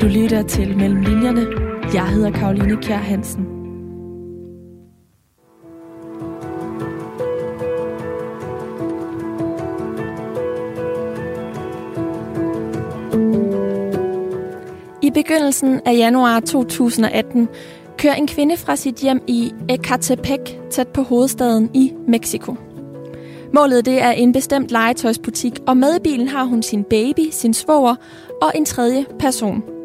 Du lytter til Mellem Linjerne. Jeg hedder Karoline Kjær Hansen. I begyndelsen af januar 2018 kører en kvinde fra sit hjem i Ecatepec tæt på hovedstaden i Mexico. Målet det er en bestemt legetøjsbutik, og med i bilen har hun sin baby, sin svoger og en tredje person.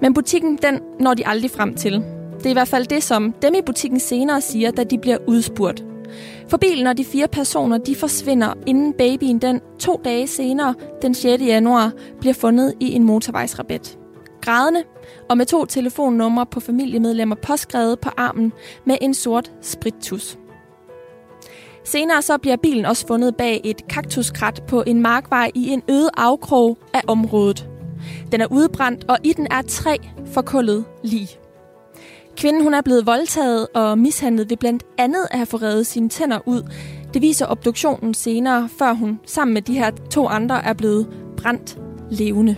Men butikken, den når de aldrig frem til. Det er i hvert fald det, som dem i butikken senere siger, da de bliver udspurgt. For bilen og de fire personer, de forsvinder, inden babyen den to dage senere, den 6. januar, bliver fundet i en motorvejsrabet. Grædende og med to telefonnumre på familiemedlemmer påskrevet på armen med en sort sprittus. Senere så bliver bilen også fundet bag et kaktuskrat på en markvej i en øde afkrog af området. Den er udbrændt, og i den er tre forkullet lig. Kvinden hun er blevet voldtaget og mishandlet ved blandt andet at have forredet sine tænder ud. Det viser obduktionen senere, før hun sammen med de her to andre er blevet brændt levende.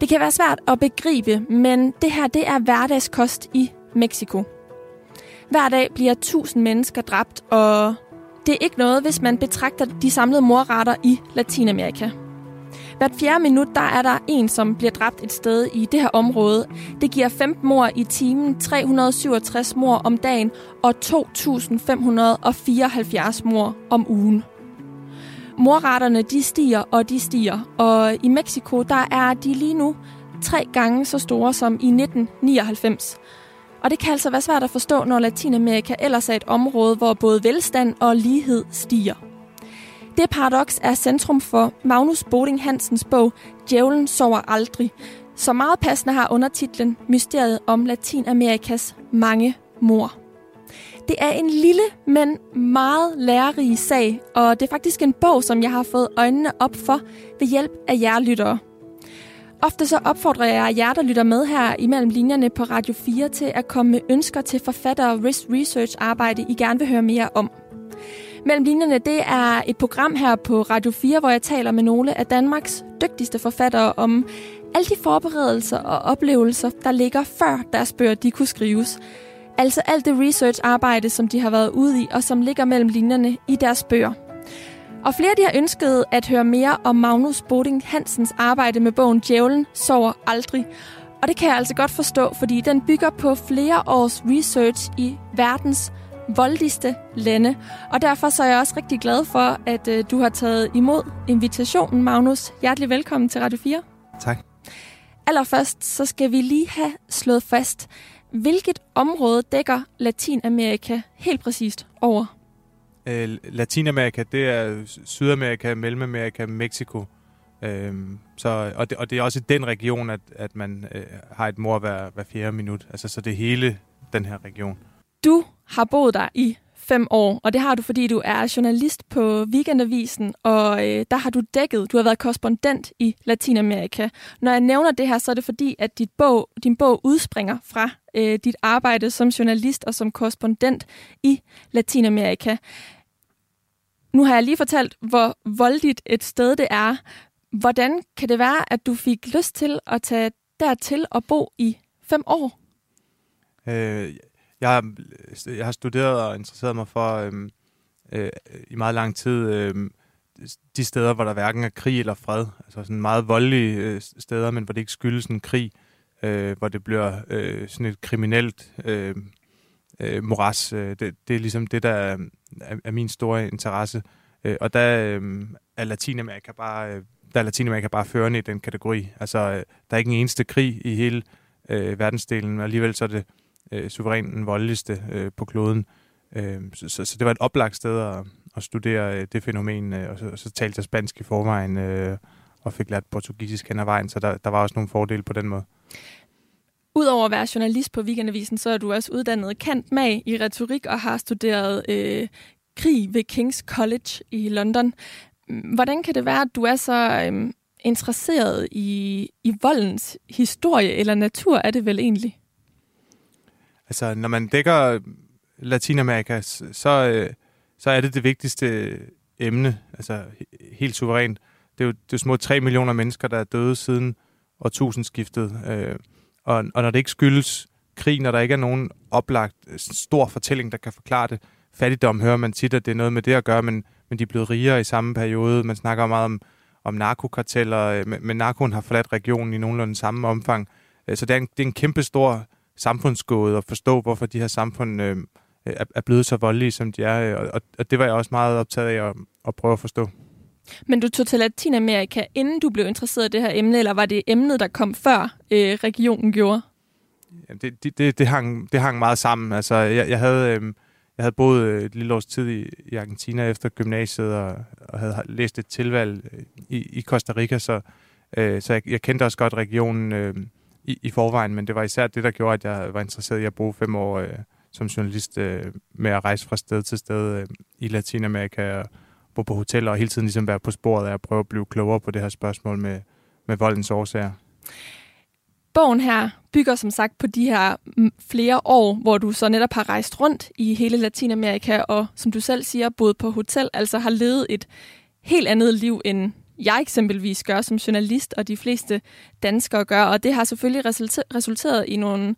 Det kan være svært at begribe, men det her det er hverdagskost i Mexico. Hver dag bliver tusind mennesker dræbt, og det er ikke noget, hvis man betragter de samlede morretter i Latinamerika. Hvert fjerde minut, der er der en, som bliver dræbt et sted i det her område. Det giver 15 mor i timen, 367 mor om dagen og 2.574 mor om ugen. Morretterne, de stiger og de stiger, og i Mexico, der er de lige nu tre gange så store som i 1999. Og det kan altså være svært at forstå, når Latinamerika ellers er et område, hvor både velstand og lighed stiger. Det paradoks er centrum for Magnus Boding Hansens bog Djævlen sover aldrig, som meget passende har undertitlen Mysteriet om Latinamerikas mange mor. Det er en lille, men meget lærerig sag, og det er faktisk en bog, som jeg har fået øjnene op for ved hjælp af jer lyttere. Ofte så opfordrer jeg jer, der lytter med her imellem linjerne på Radio 4 til at komme med ønsker til forfatter og research arbejde, I gerne vil høre mere om. Mellem linjerne, det er et program her på Radio 4, hvor jeg taler med nogle af Danmarks dygtigste forfattere om alle de forberedelser og oplevelser, der ligger før deres bøger de kunne skrives. Altså alt det research-arbejde, som de har været ude i, og som ligger mellem linjerne i deres bøger. Og flere de har ønsket at høre mere om Magnus Boding Hansens arbejde med bogen Djævlen sover aldrig. Og det kan jeg altså godt forstå, fordi den bygger på flere års research i verdens voldigste lande. Og derfor så er jeg også rigtig glad for, at øh, du har taget imod invitationen, Magnus. Hjertelig velkommen til Radio 4. Tak. Allerførst så skal vi lige have slået fast, hvilket område dækker Latinamerika helt præcist over? Øh, Latinamerika, det er Sydamerika, Mellemamerika, Mexico. Øhm, så, og, det, og det er også i den region, at, at man øh, har et mor hver, hver fjerde minut. Altså, så det er hele den her region. Du har boet der i fem år, og det har du, fordi du er journalist på Weekendavisen, og øh, der har du dækket, du har været korrespondent i Latinamerika. Når jeg nævner det her, så er det fordi, at dit bog, din bog udspringer fra øh, dit arbejde som journalist og som korrespondent i Latinamerika. Nu har jeg lige fortalt, hvor voldeligt et sted det er. Hvordan kan det være, at du fik lyst til at tage dertil og bo i fem år? Øh, jeg, har, øh, jeg har studeret og interesseret mig for øhm, øh, i meget lang tid øhm, de steder, hvor der hverken er krig eller fred. Altså sådan meget voldelige øh, steder, men hvor det ikke skyldes en krig. Øh, hvor det bliver øh, sådan et kriminelt øh, øh, moras. Øh, det, det er ligesom det, der er, er min store interesse. Øh, og der øh, er Latinamerika bare... Øh, der er Latinamerika bare førende i den kategori. Altså, øh, der er ikke en eneste krig i hele øh, verdensdelen, og alligevel så er det øh, suverænt den voldeligste øh, på kloden. Øh, så, så, så det var et oplagt sted at, at studere øh, det fænomen, øh, og, så, og så talte jeg spansk i forvejen, øh, og fik lært portugisisk hen ad vejen, så der, der var også nogle fordele på den måde. Udover at være journalist på Weekendavisen, så er du også uddannet kant mag i retorik og har studeret øh, krig ved King's College i London. Hvordan kan det være, at du er så øh, interesseret i, i voldens historie eller natur, er det vel egentlig? Altså, når man dækker Latinamerika, så, øh, så er det det vigtigste emne, altså helt suverænt. Det er jo, det er jo små 3 millioner mennesker, der er døde siden årtusindskiftet. Øh, og, og når det ikke skyldes krig, når der ikke er nogen oplagt øh, stor fortælling, der kan forklare det. Fattigdom hører man tit, at det er noget med det at gøre, men, men de er blevet rigere i samme periode. Man snakker meget om, om narkokarteller, øh, men, men narkoen har forladt regionen i nogenlunde samme omfang. Så det er en, det er en kæmpe stor samfundsgåde at forstå, hvorfor de her samfund øh, er, er blevet så voldelige, som de er. Og, og det var jeg også meget optaget af at, at prøve at forstå. Men du tog til Latinamerika, inden du blev interesseret i det her emne, eller var det emnet, der kom før øh, regionen gjorde? det, det, det, det, hang, det hang meget sammen. Altså, jeg, jeg havde... Øh, jeg havde boet et lille års tid i, i Argentina efter gymnasiet, og, og havde læst et tilvalg øh, i, i Costa Rica, så, øh, så jeg, jeg kendte også godt regionen øh, i, i forvejen, men det var især det, der gjorde, at jeg var interesseret i at bruge fem år øh, som journalist øh, med at rejse fra sted til sted øh, i Latinamerika og bo på hoteller og hele tiden ligesom være på sporet af at prøve at blive klogere på det her spørgsmål med, med voldens årsager. Bogen her bygger som sagt på de her mm, flere år, hvor du så netop har rejst rundt i hele Latinamerika, og som du selv siger, boet på hotel, altså har levet et helt andet liv, end jeg eksempelvis gør som journalist, og de fleste danskere gør. Og det har selvfølgelig resulteret i nogle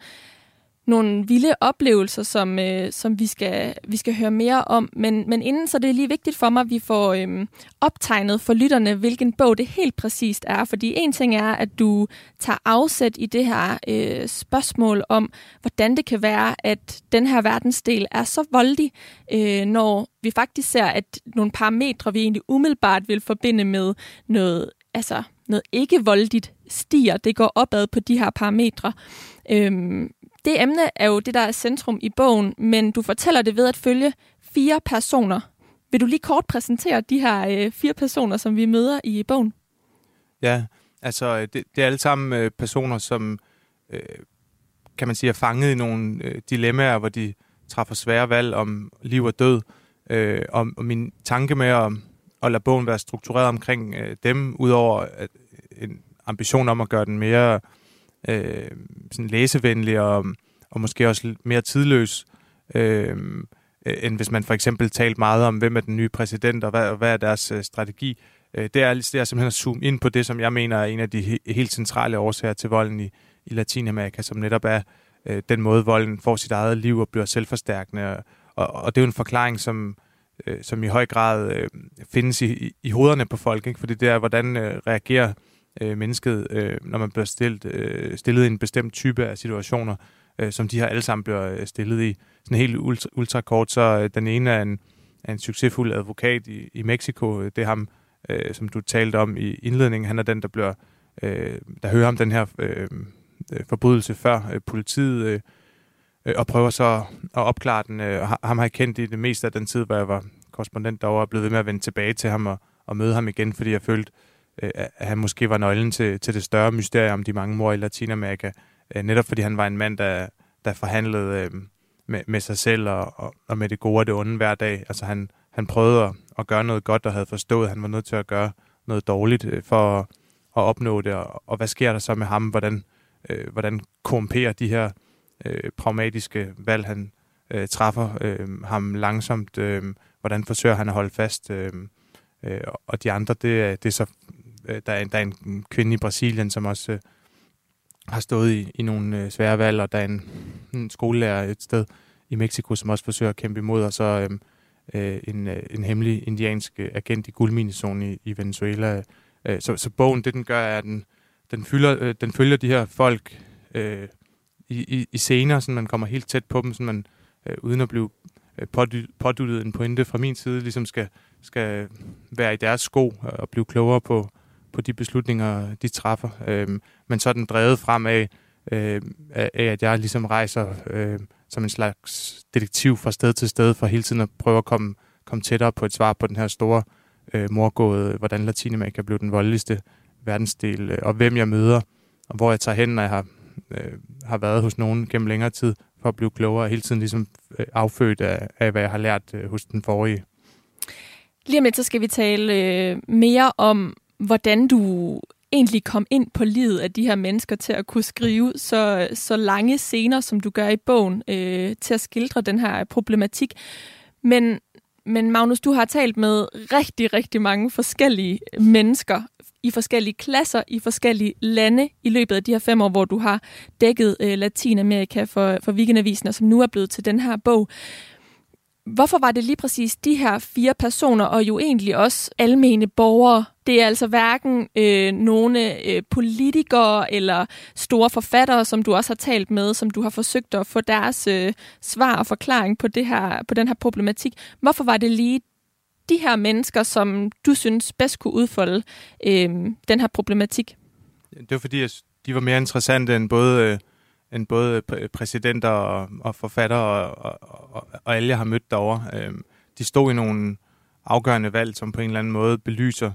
nogle vilde oplevelser, som, øh, som vi, skal, vi skal høre mere om. Men, men inden så er det lige vigtigt for mig, at vi får øh, optegnet for lytterne, hvilken bog det helt præcist er. Fordi en ting er, at du tager afsæt i det her øh, spørgsmål om, hvordan det kan være, at den her verdensdel er så voldelig, øh, når vi faktisk ser, at nogle parametre, vi egentlig umiddelbart vil forbinde med noget, altså noget ikke voldigt stiger. Det går opad på de her parametre. Øhm, det emne er jo det, der er centrum i bogen, men du fortæller det ved at følge fire personer. Vil du lige kort præsentere de her øh, fire personer, som vi møder i bogen? Ja, altså øh, det, det er alle sammen øh, personer, som øh, kan man sige er fanget i nogle øh, dilemmaer, hvor de træffer svære valg om liv og død. Øh, og, og min tanke med at, at lade bogen være struktureret omkring øh, dem, udover at, en ambition om at gøre den mere øh, sådan læsevenlig og, og måske også mere tidløs, øh, øh, end hvis man for eksempel talt meget om, hvem er den nye præsident, og hvad, og hvad er deres øh, strategi. Øh, det, er, det er simpelthen at zoome ind på det, som jeg mener er en af de he, helt centrale årsager til volden i, i Latinamerika, som netop er øh, den måde, volden får sit eget liv og bliver selvforstærkende. Og, og, og det er jo en forklaring, som, øh, som i høj grad øh, findes i, i, i hovederne på folk, ikke? fordi det er, hvordan øh, reagerer øh, øh, mennesket, øh, når man bliver stillet, øh, stillet i en bestemt type af situationer, øh, som de her alle sammen bliver øh, stillet i. Sådan helt ultra, ultra kort, så øh, den ene er en, er en succesfuld advokat i, i Mexico. Det er ham, øh, som du talte om i indledningen. Han er den, der bliver øh, der hører om den her øh, øh, forbrydelse før øh, politiet øh, øh, og prøver så at opklare den. Øh, ham har jeg kendt i det meste af den tid, hvor jeg var korrespondent derovre, og blevet ved med at vende tilbage til ham og, og møde ham igen, fordi jeg følte, øh, Øh, at han måske var nøglen til, til det større mysterium om de mange mor i Latinamerika. Øh, netop fordi han var en mand, der, der forhandlede øh, med, med sig selv og, og, og med det gode og det onde hver dag. Altså han, han prøvede at, at gøre noget godt og havde forstået, at han var nødt til at gøre noget dårligt øh, for at, at opnå det. Og, og hvad sker der så med ham? Hvordan, øh, hvordan korrumperer de her øh, pragmatiske valg, han øh, træffer øh, ham langsomt? Øh, hvordan forsøger han at holde fast? Øh, øh, og de andre, det, det er så Øh, der, er, der er en kvinde i Brasilien, som også øh, har stået i, i nogle øh, svære valg, og der er en, en skolelærer et sted i Mexico, som også forsøger at kæmpe imod, og så øh, øh en, øh, en hemmelig indiansk øh, agent i guldminezonen i, i Venezuela. Øh, så, så bogen, det den gør, er, at den, den, fylder, øh, den følger de her folk øh, i, i, i scener, så man kommer helt tæt på dem, så man øh, uden at blive øh, påduttet en pointe fra min side, ligesom skal, skal være i deres sko og blive klogere på, på de beslutninger, de træffer. Øh, men så er den drevet frem øhm, af, øh, af, at jeg ligesom rejser øh, som en slags detektiv fra sted til sted, for hele tiden at prøve at komme, komme tættere på et svar på den her store øh, morgåde, hvordan Latinamerika blev den voldeligste verdensdel, øh, og hvem jeg møder, og hvor jeg tager hen, når jeg har, øh, har været hos nogen gennem længere tid, for at blive klogere, og hele tiden ligesom øh, affødt af, af, hvad jeg har lært øh, hos den forrige. Lige om lidt, så skal vi tale øh, mere om, hvordan du egentlig kom ind på livet af de her mennesker til at kunne skrive så, så lange scener, som du gør i bogen, øh, til at skildre den her problematik. Men, men Magnus, du har talt med rigtig, rigtig mange forskellige mennesker i forskellige klasser, i forskellige lande i løbet af de her fem år, hvor du har dækket øh, Latinamerika for, for Weekendavisen, og som nu er blevet til den her bog. Hvorfor var det lige præcis de her fire personer, og jo egentlig også almene borgere? Det er altså hverken øh, nogle øh, politikere eller store forfattere, som du også har talt med, som du har forsøgt at få deres øh, svar og forklaring på, det her, på den her problematik. Hvorfor var det lige de her mennesker, som du synes bedst kunne udfolde øh, den her problematik? Det var fordi, de var mere interessante end både... Øh end både præsidenter og, og forfattere og, og, og, og alle, jeg har mødt derovre. Øh, de stod i nogle afgørende valg, som på en eller anden måde belyser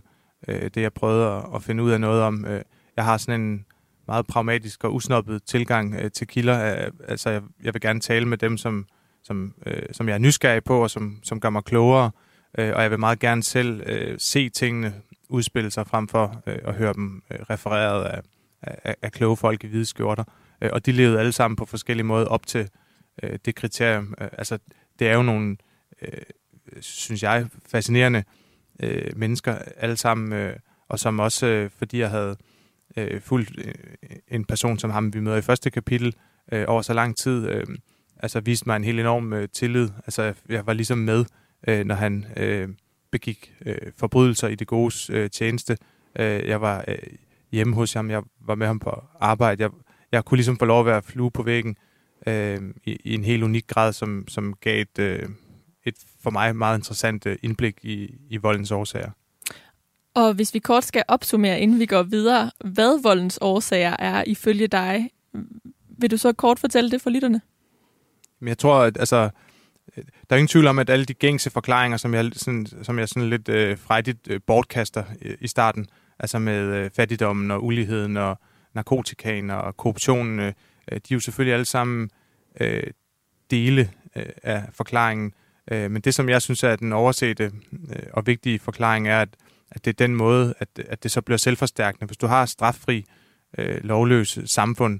øh, det, jeg prøvede at, at finde ud af noget om. Øh, jeg har sådan en meget pragmatisk og usnoppet tilgang øh, til kilder. Øh, altså, jeg, jeg vil gerne tale med dem, som, som, øh, som jeg er nysgerrig på, og som, som gør mig klogere. Øh, og jeg vil meget gerne selv øh, se tingene udspille sig frem for øh, at høre dem øh, refereret af, af, af kloge folk i hvide skjorter. Øh, Øh, og de levede alle sammen på forskellige måder op til øh, det kriterium. Øh, altså, det er jo nogle, øh, synes jeg, fascinerende øh, mennesker alle sammen, øh, og som også, øh, fordi jeg havde øh, fulgt øh, en person som ham, vi møder i første kapitel, øh, over så lang tid, øh, altså viste mig en helt enorm øh, tillid. Altså, jeg var ligesom med, øh, når han øh, begik øh, forbrydelser i det gode øh, tjeneste. Øh, jeg var øh, hjemme hos ham, jeg var med ham på arbejde, jeg jeg kunne ligesom få lov at være flue på væggen øh, i, i en helt unik grad, som, som gav et, øh, et for mig meget interessant øh, indblik i, i voldens årsager. Og hvis vi kort skal opsummere, inden vi går videre, hvad voldens årsager er ifølge dig, vil du så kort fortælle det for lytterne? Men jeg tror, at altså, der er ingen tvivl om, at alle de gængse forklaringer, som jeg sådan, som jeg sådan lidt øh, frejdigt øh, bortkaster i, i starten, altså med øh, fattigdommen og uligheden og narkotikaen og korruptionen, øh, øh, de er jo selvfølgelig alle sammen øh, dele øh, af forklaringen. Øh, men det, som jeg synes er den oversete øh, og vigtige forklaring, er, at, at det er den måde, at, at det så bliver selvforstærkende. Hvis du har straffri, øh, lovløse samfund,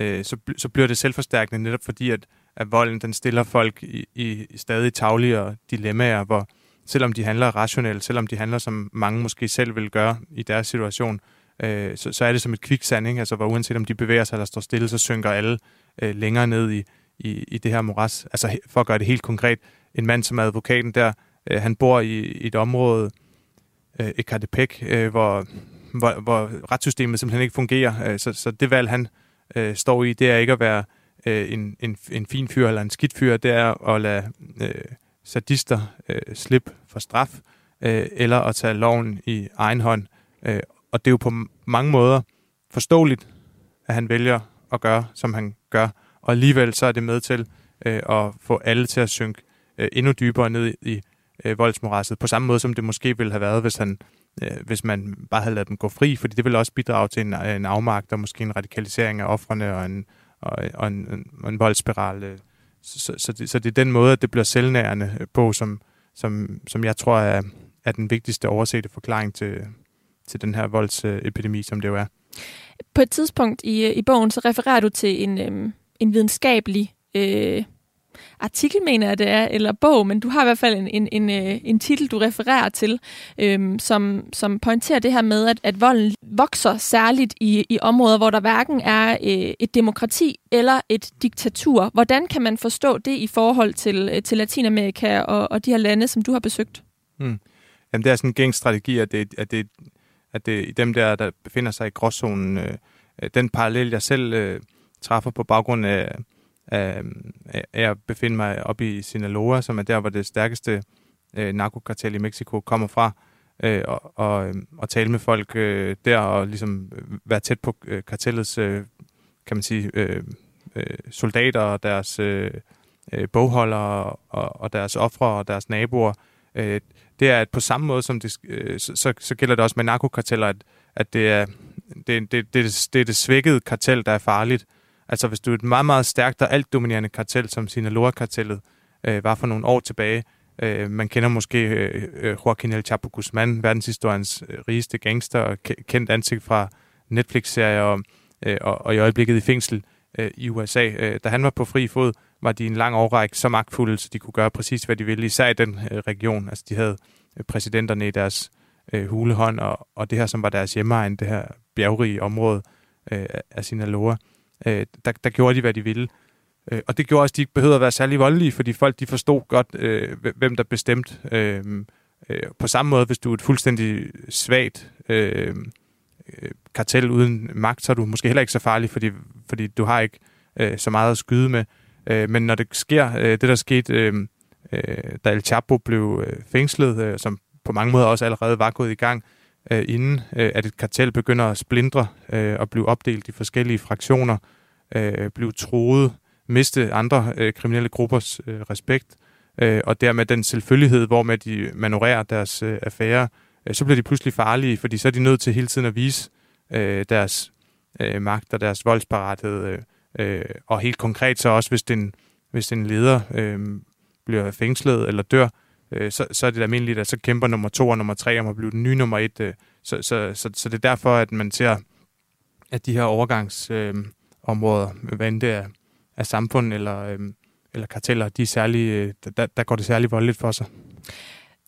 øh, så, så bliver det selvforstærkende netop fordi, at, at volden den stiller folk i, i stadig tagligere dilemmaer, hvor selvom de handler rationelt, selvom de handler som mange måske selv vil gøre i deres situation, øh, så, så er det som et kviksand, ikke? Altså, hvor uanset om de bevæger sig eller står stille, så synker alle øh, længere ned i, i, i det her moras. Altså, for at gøre det helt konkret, en mand som er advokaten der, øh, han bor i, i et område, øh, Ekatepec, øh, hvor, hvor, hvor retssystemet simpelthen ikke fungerer. Øh, så, så det valg, han øh, står i, det er ikke at være øh, en, en, en fin fyr eller en skidt fyr, det er at lade øh, sadister øh, slippe for straf, øh, eller at tage loven i egen hånd. Øh, og det er jo på mange måder forståeligt, at han vælger at gøre, som han gør. Og alligevel så er det med til øh, at få alle til at synke øh, endnu dybere ned i øh, voldsmorasset, på samme måde som det måske ville have været, hvis, han, øh, hvis man bare havde ladet dem gå fri, fordi det ville også bidrage til en, en afmagt og måske en radikalisering af offrene og en, og, og en, en, en voldsspiral. Øh. Så, så, så, det, så det er den måde, at det bliver selvnærende på, som, som, som jeg tror er, er den vigtigste oversete forklaring til, til den her voldsepidemi, som det jo er. På et tidspunkt i, i bogen, så refererer du til en, øhm, en videnskabelig øh, artikel, mener jeg det er, eller bog, men du har i hvert fald en, en, en, øh, en titel, du refererer til, øhm, som, som pointerer det her med, at, at volden vokser særligt i, i områder, hvor der hverken er øh, et demokrati eller et diktatur. Hvordan kan man forstå det i forhold til, øh, til Latinamerika og, og de her lande, som du har besøgt? Hmm. Jamen, det er sådan en gængstrategi, at det, at det at det er dem der, der befinder sig i gråzonen. Øh, øh, den parallel, jeg selv øh, træffer på baggrund af, af, af at befinde mig oppe i Sinaloa, som er der, hvor det stærkeste øh, narkokartel i Mexico kommer fra, øh, og, og, øh, og tale med folk øh, der og ligesom øh, være tæt på øh, kartellets, øh, kan man sige, øh, øh, soldater og deres øh, øh bogholdere og, og deres ofre og deres naboer. Øh, det er, at på samme måde som det, øh, så, så gælder det også med narkokarteller, at, at det, er, det, det, det, det er det svækkede kartel, der er farligt. Altså hvis du er et meget, meget stærkt og alt dominerende kartel, som Sinaloa-kartellet øh, var for nogle år tilbage, øh, man kender måske øh, øh Joaquin El Chapo Guzman, verdenshistoriens øh, rigeste gangster og kendt ansigt fra Netflix-serier og, øh, og, og i øjeblikket i fængsel øh, i USA. Øh, da han var på fri fod, var de en lang årrække så magtfulde, så de kunne gøre præcis, hvad de ville, især i den øh, region. Altså, de havde øh, præsidenterne i deres øh, hulehånd og, og det her, som var deres hjemmeegn, det her bjergrige område øh, af Sinaloa. Øh, der, der gjorde de, hvad de ville. Øh, og det gjorde også, at de ikke behøvede at være særlig voldelige, fordi folk de forstod godt, øh, hvem der bestemte. Øh, øh, på samme måde, hvis du er et fuldstændig svagt øh, øh, kartel uden magt, så er du måske heller ikke så farlig, fordi, fordi du har ikke øh, så meget at skyde med. Øh, Øh, men når det sker, øh, det der skete, øh, øh, da El Chapo blev øh, fængslet, øh, som på mange måder også allerede var gået i gang, øh, inden øh, at et kartel begynder at splindre øh, og blive opdelt i forskellige fraktioner, øh, blive troet, miste andre øh, kriminelle gruppers øh, respekt, øh, og dermed den selvfølgelighed, hvormed de manøvrerer deres øh, affære, øh, så bliver de pludselig farlige, fordi så er de nødt til hele tiden at vise øh, deres øh, magt og deres voldsparathed, øh, øh, og helt konkret så også, hvis den, hvis den leder øh, bliver fængslet eller dør, øh, så, så er det almindeligt, at så kæmper nummer to og nummer tre om at blive den nye nummer et. Øh, så, så, så, så det er derfor, at man ser, at de her overgangsområder, øh, hvad end det er af samfund eller, øh, eller karteller, de er særlig, øh, der, der går det særlig voldeligt for sig.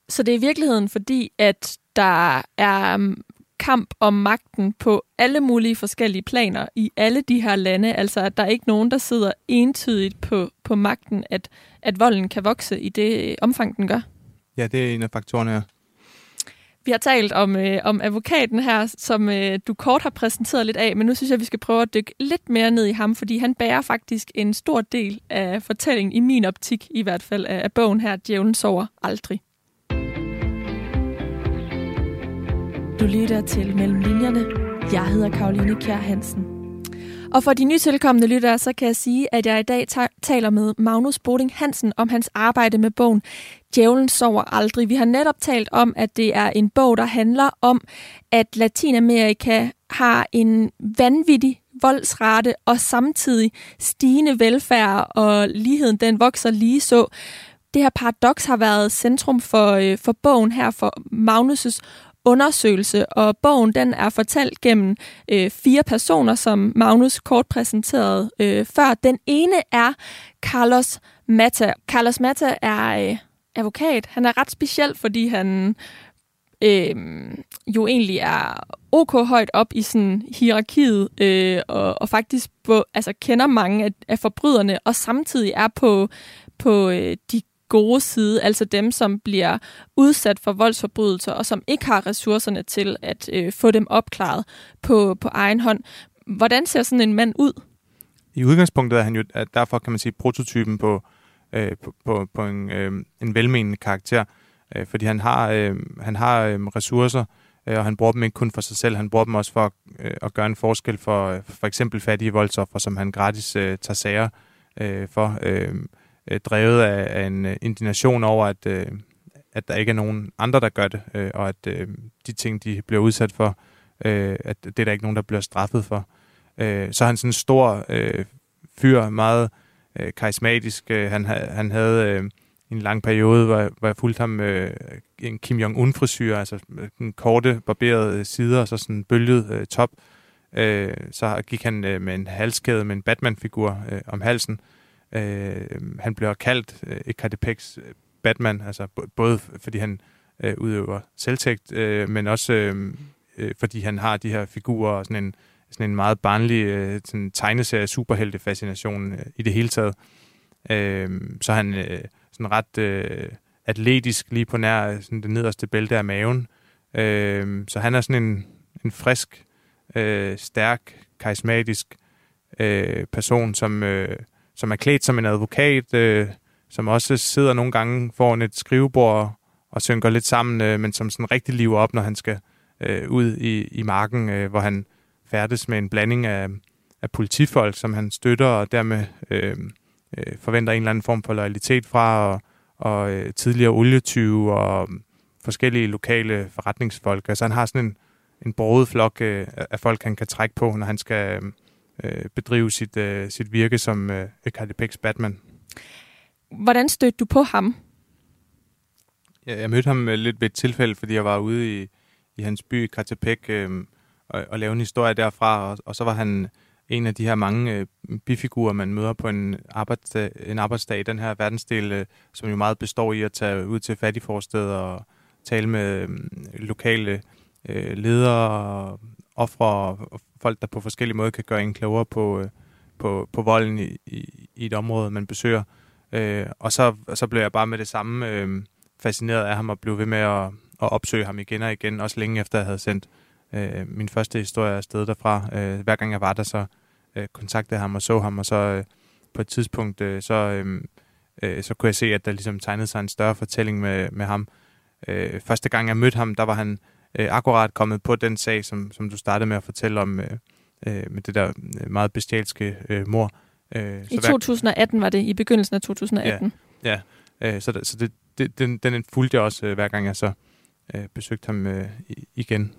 Så det er i virkeligheden fordi, at der er kamp om magten på alle mulige forskellige planer i alle de her lande. Altså at der er ikke nogen, der sidder entydigt på, på magten, at, at volden kan vokse i det omfang, den gør. Ja, det er en af faktorerne, ja. Vi har talt om, øh, om advokaten her, som øh, du kort har præsenteret lidt af, men nu synes jeg, vi skal prøve at dykke lidt mere ned i ham, fordi han bærer faktisk en stor del af fortællingen, i min optik i hvert fald, af, af bogen her, Djævlen sover aldrig. Du lytter til Mellem Linjerne. Jeg hedder Karoline Kjær Hansen. Og for de nytilkommende lyttere, så kan jeg sige, at jeg i dag taler med Magnus Boding Hansen om hans arbejde med bogen Djævlen sover aldrig. Vi har netop talt om, at det er en bog, der handler om, at Latinamerika har en vanvittig voldsrate og samtidig stigende velfærd, og ligheden den vokser lige så. Det her paradoks har været centrum for, øh, for bogen her, for Magnus' undersøgelse, og bogen den er fortalt gennem øh, fire personer, som Magnus kort præsenterede øh, før. Den ene er Carlos Mata. Carlos Mata er øh, advokat. Han er ret speciel, fordi han øh, jo egentlig er ok højt op i sådan hierarkiet, øh, og, og faktisk på, altså, kender mange af, af forbryderne, og samtidig er på, på øh, de gode side, altså dem, som bliver udsat for voldsforbrydelser, og som ikke har ressourcerne til at øh, få dem opklaret på, på egen hånd. Hvordan ser sådan en mand ud? I udgangspunktet er han jo, at derfor kan man sige, prototypen på, øh, på, på, på en, øh, en velmenende karakter, øh, fordi han har, øh, han har øh, ressourcer, øh, og han bruger dem ikke kun for sig selv, han bruger dem også for øh, at gøre en forskel for øh, for eksempel fattige voldsoffer, som han gratis øh, tager sager øh, for. Øh, øh, drevet af, af en øh, indignation over, at, øh, at der ikke er nogen andre, der gør det, øh, og at øh, de ting, de bliver udsat for, øh, at det er der ikke nogen, der bliver straffet for. Øh, så er han sådan en stor øh, fyr, meget øh, karismatisk. Øh, han, han havde øh, en lang periode, hvor, hvor jeg fulgte ham øh, en Kim Jong-un-frisyr, altså en korte, barberede øh, sider, og så sådan en bølget øh, top. Øh, så gik han øh, med en halskæde med en Batman-figur øh, om halsen, Øh, Øh, han bliver kaldt øh, Ekatepex øh, Batman, altså både fordi han øh, udøver selvtægt, øh, men også øh, øh, fordi han har de her figurer og sådan en, sådan en meget barnlig øh, sådan tegneserie superhelte-fascination øh, i det hele taget. Øh, så er han øh, sådan ret øh, atletisk lige på nær øh, sådan det nederste bælte af maven. Øh, så han er sådan en, en frisk, øh, stærk, karismatisk øh, person, som, øh, som er klædt som en advokat, øh, som også sidder nogle gange foran et skrivebord og synker lidt sammen, øh, men som sådan rigtig liver op, når han skal øh, ud i, i marken, øh, hvor han færdes med en blanding af, af politifolk, som han støtter, og dermed øh, øh, forventer en eller anden form for loyalitet fra, og, og øh, tidligere olietyve og øh, forskellige lokale forretningsfolk. Altså han har sådan en, en borget flok øh, af folk, han kan trække på, når han skal... Øh, øh, bedrive sit, øh, sit virke som øh, Eckhart Batman. Hvordan stødte du på ham? Ja, jeg mødte ham øh, lidt ved et tilfælde, fordi jeg var ude i, i hans by, Katepec, øh, og, og lavede en historie derfra, og, og så var han en af de her mange øh, bifigurer, man møder på en arbejdsdag, en arbejdsdag i den her verdensdel, øh, som jo meget består i at tage ud til fattigforsteder og tale med øh, lokale øh, ledere, ofre og folk, der på forskellige måder kan gøre en klogere på, øh, på, på volden i, i, i et område, man besøger. Øh, og så, så blev jeg bare med det samme øh, fascineret af ham og blev ved med at, at opsøge ham igen og igen, også længe efter jeg havde sendt øh, min første historie afsted derfra. Øh, hver gang jeg var der, så øh, kontaktede jeg ham og så ham, og så øh, på et tidspunkt, øh, så, øh, øh, så kunne jeg se, at der ligesom tegnede sig en større fortælling med, med ham. Øh, første gang jeg mødte ham, der var han øh, akkurat kommet på den sag, som, som du startede med at fortælle om, øh, øh, med det der øh, meget bestialske øh, mor. Øh, I så 2018 var det, i begyndelsen af 2018. Ja, ja øh, så, så det, det, den, den fulgte jeg også, øh, hver gang jeg så øh, besøgte ham øh, igen.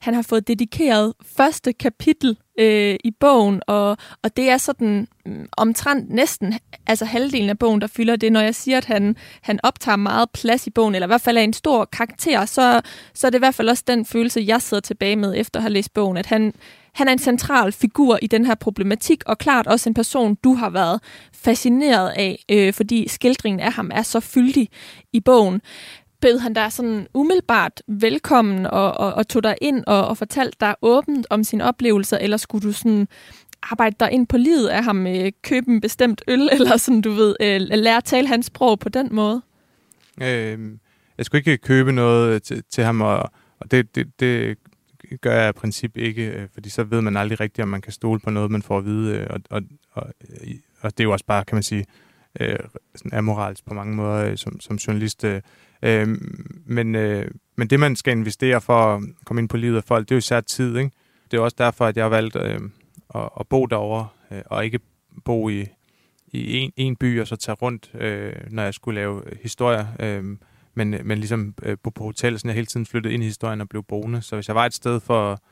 Han har fået dedikeret første kapitel øh, i bogen, og, og det er sådan um, omtrent næsten altså halvdelen af bogen, der fylder det. Når jeg siger, at han, han optager meget plads i bogen, eller i hvert fald er en stor karakter, så, så er det i hvert fald også den følelse, jeg sidder tilbage med efter at have læst bogen, at han, han er en central figur i den her problematik, og klart også en person, du har været fascineret af, øh, fordi skildringen af ham er så fyldig i bogen bød han dig sådan umiddelbart velkommen og, og, og tog dig ind og, og fortalte dig åbent om sine oplevelser, eller skulle du sådan arbejde dig ind på livet af ham, øh, købe en bestemt øl, eller sådan, du ved, øh, lære at tale hans sprog på den måde? Øh, jeg skulle ikke købe noget øh, til, til ham, og, og det, det, det gør jeg i princip ikke, øh, fordi så ved man aldrig rigtigt, om man kan stole på noget, man får at vide, øh, og, og, og, og det er jo også bare, kan man sige, øh, sådan amoralsk på mange måder øh, som, som journalist. Øh, Øh, men, øh, men det, man skal investere for at komme ind på livet af folk, det er jo især tid. Ikke? Det er også derfor, at jeg har valgt øh, at, at bo derovre øh, og ikke bo i, i en, en by og så tage rundt, øh, når jeg skulle lave historier. Øh, men, men ligesom øh, bo på hotel, så jeg hele tiden flyttede ind i historien og blev boende. Så hvis jeg var et sted for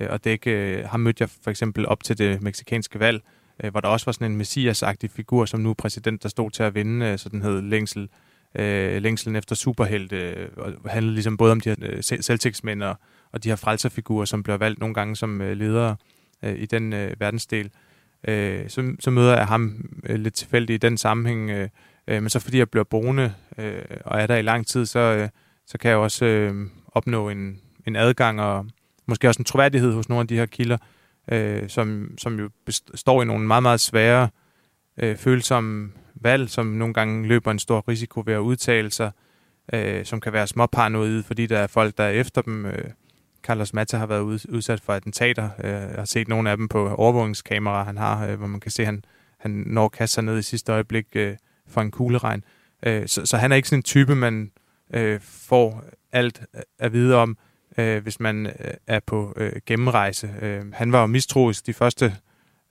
øh, at dække, øh, ham mødte jeg for eksempel op til det meksikanske valg, øh, hvor der også var sådan en messias figur, som nu er præsident, der stod til at vinde, øh, så den hed Længsel øh, længselen efter superhelte, øh, og handlede ligesom både om de her øh, selvtægtsmænd og, og de her frelserfigurer, som bliver valgt nogle gange som øh, ledere øh, i den øh, verdensdel. Øh, så, så møder jeg ham øh, lidt tilfældigt i den sammenhæng, øh, øh, men så fordi jeg bliver boende øh, og er der i lang tid, så, øh, så kan jeg også øh, opnå en, en adgang og måske også en troværdighed hos nogle af de her kilder, øh, som, som jo består i nogle meget, meget svære, øh, følsomme valg, som nogle gange løber en stor risiko ved at udtale sig, øh, som kan være småparanoide, fordi der er folk, der er efter dem. Øh, Carlos Mata har været udsat for attentater. Øh, jeg har set nogle af dem på overvågningskameraer, han har, øh, hvor man kan se, at han, han når at kaste sig ned i sidste øjeblik øh, for en kugleregn. Øh, så, så han er ikke sådan en type, man øh, får alt at vide om, øh, hvis man øh, er på øh, gennemrejse. Øh, han var jo mistroisk de første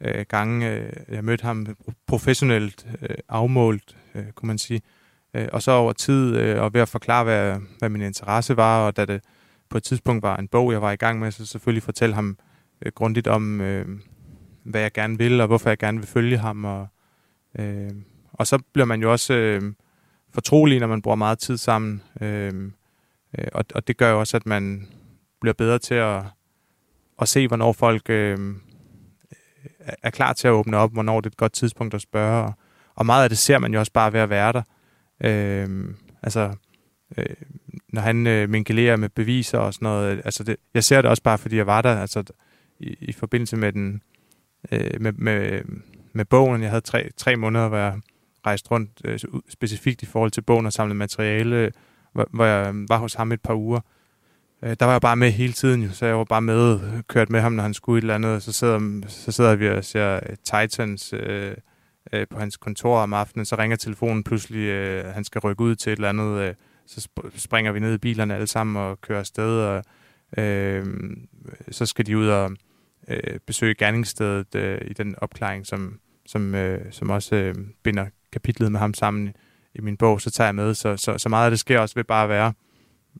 øh, gange, øh, jeg mødte ham professionelt øh, afmålt, øh, kunne man sige. Øh, og så over tid, øh, og ved at forklare, hvad, hvad min interesse var, og da det på et tidspunkt var en bog, jeg var i gang med, så selvfølgelig fortælle ham øh, grundigt om, øh, hvad jeg gerne vil, og hvorfor jeg gerne vil følge ham. Og, øh, og så bliver man jo også øh, fortrolig, når man bruger meget tid sammen. Øh, øh, og, og det gør jo også, at man bliver bedre til at, at se, hvornår folk øh, er klar til at åbne op, hvornår det er et godt tidspunkt at spørge. Og, og meget af det ser man jo også bare ved at være der. Øh, altså, øh, når han øh, minkelerer med beviser og sådan noget. Øh, altså det, jeg ser det også bare, fordi jeg var der. Altså, i, i forbindelse med den øh, med, med, med bogen. Jeg havde tre, tre måneder, hvor jeg rejste rundt øh, specifikt i forhold til bogen og samlede materiale, hvor, hvor jeg var hos ham et par uger. Øh, Øh, der var jeg bare med hele tiden, jo, så jeg var bare med, kørt med ham, når han skulle et eller andet, så sidder, så sidder vi og ser øh, Titans øh, øh, på hans kontor om aftenen, så ringer telefonen pludselig, øh, han skal rykke ud til et eller andet, øh, så springer vi ned i bilerne alle sammen og kører afsted, og øh, så skal de ud og øh, besøge gerningsstedet øh, i den opklaring, som, som, øh, som også øh, binder kapitlet med ham sammen i min bog, så tager jeg med, så, så, så meget af det sker også ved bare at være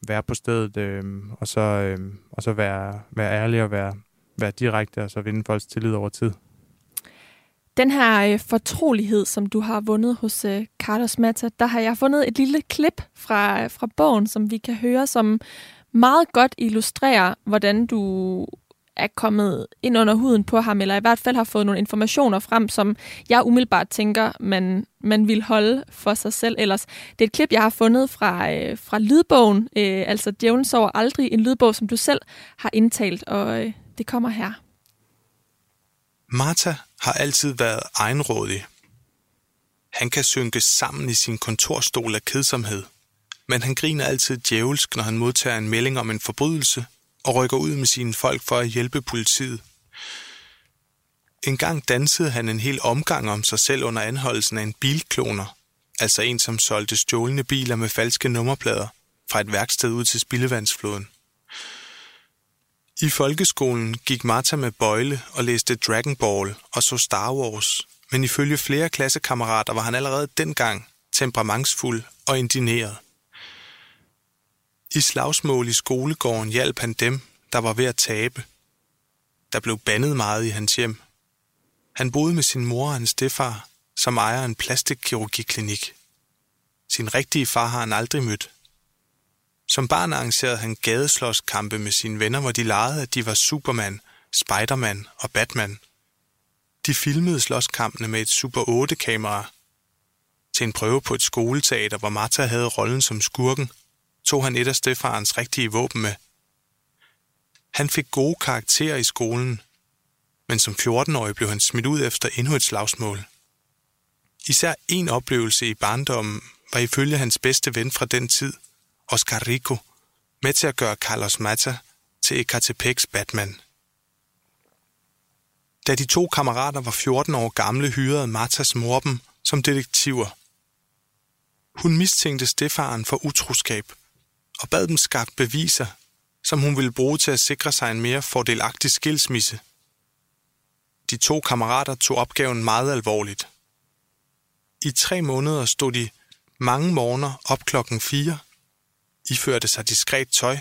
være på stedet, øh, og så, øh, og så være, være ærlig og være, være direkte, og så vinde folks tillid over tid. Den her øh, fortrolighed, som du har vundet hos øh, Carlos Mata, der har jeg fundet et lille klip fra, øh, fra bogen, som vi kan høre, som meget godt illustrerer, hvordan du er kommet ind under huden på ham, eller i hvert fald har fået nogle informationer frem, som jeg umiddelbart tænker, man, man vil holde for sig selv ellers. Det er et klip, jeg har fundet fra, øh, fra lydbogen, øh, altså Djævlen sover aldrig, en lydbog, som du selv har indtalt, og øh, det kommer her. Martha har altid været egenrådig. Han kan synke sammen i sin kontorstol af kedsomhed, men han griner altid djævelsk, når han modtager en melding om en forbrydelse og rykker ud med sine folk for at hjælpe politiet. En gang dansede han en hel omgang om sig selv under anholdelsen af en bilkloner, altså en, som solgte stjålne biler med falske nummerplader fra et værksted ud til spildevandsfloden. I folkeskolen gik Martha med bøjle og læste Dragon Ball og så Star Wars, men ifølge flere klassekammerater var han allerede dengang temperamentsfuld og indineret. I slagsmål i skolegården hjalp han dem, der var ved at tabe. Der blev bandet meget i hans hjem. Han boede med sin mor og hans stefar, som ejer en plastikkirurgiklinik. Sin rigtige far har han aldrig mødt. Som barn arrangerede han gadeslåskampe med sine venner, hvor de legede, at de var Superman, Spiderman og Batman. De filmede slåskampene med et Super 8-kamera. Til en prøve på et skoleteater, hvor Martha havde rollen som skurken, tog han et af stefarens rigtige våben med. Han fik gode karakterer i skolen, men som 14-årig blev han smidt ud efter endnu et slagsmål. Især en oplevelse i barndommen var ifølge hans bedste ven fra den tid – Oscar Rico, med til at gøre Carlos Mata til Ecatepec's Batman. Da de to kammerater var 14 år gamle, hyrede Martas mor dem som detektiver. Hun mistænkte stefaren for utroskab og bad dem skaffe beviser, som hun ville bruge til at sikre sig en mere fordelagtig skilsmisse. De to kammerater tog opgaven meget alvorligt. I tre måneder stod de mange morgener op klokken 4 iførte sig diskret tøj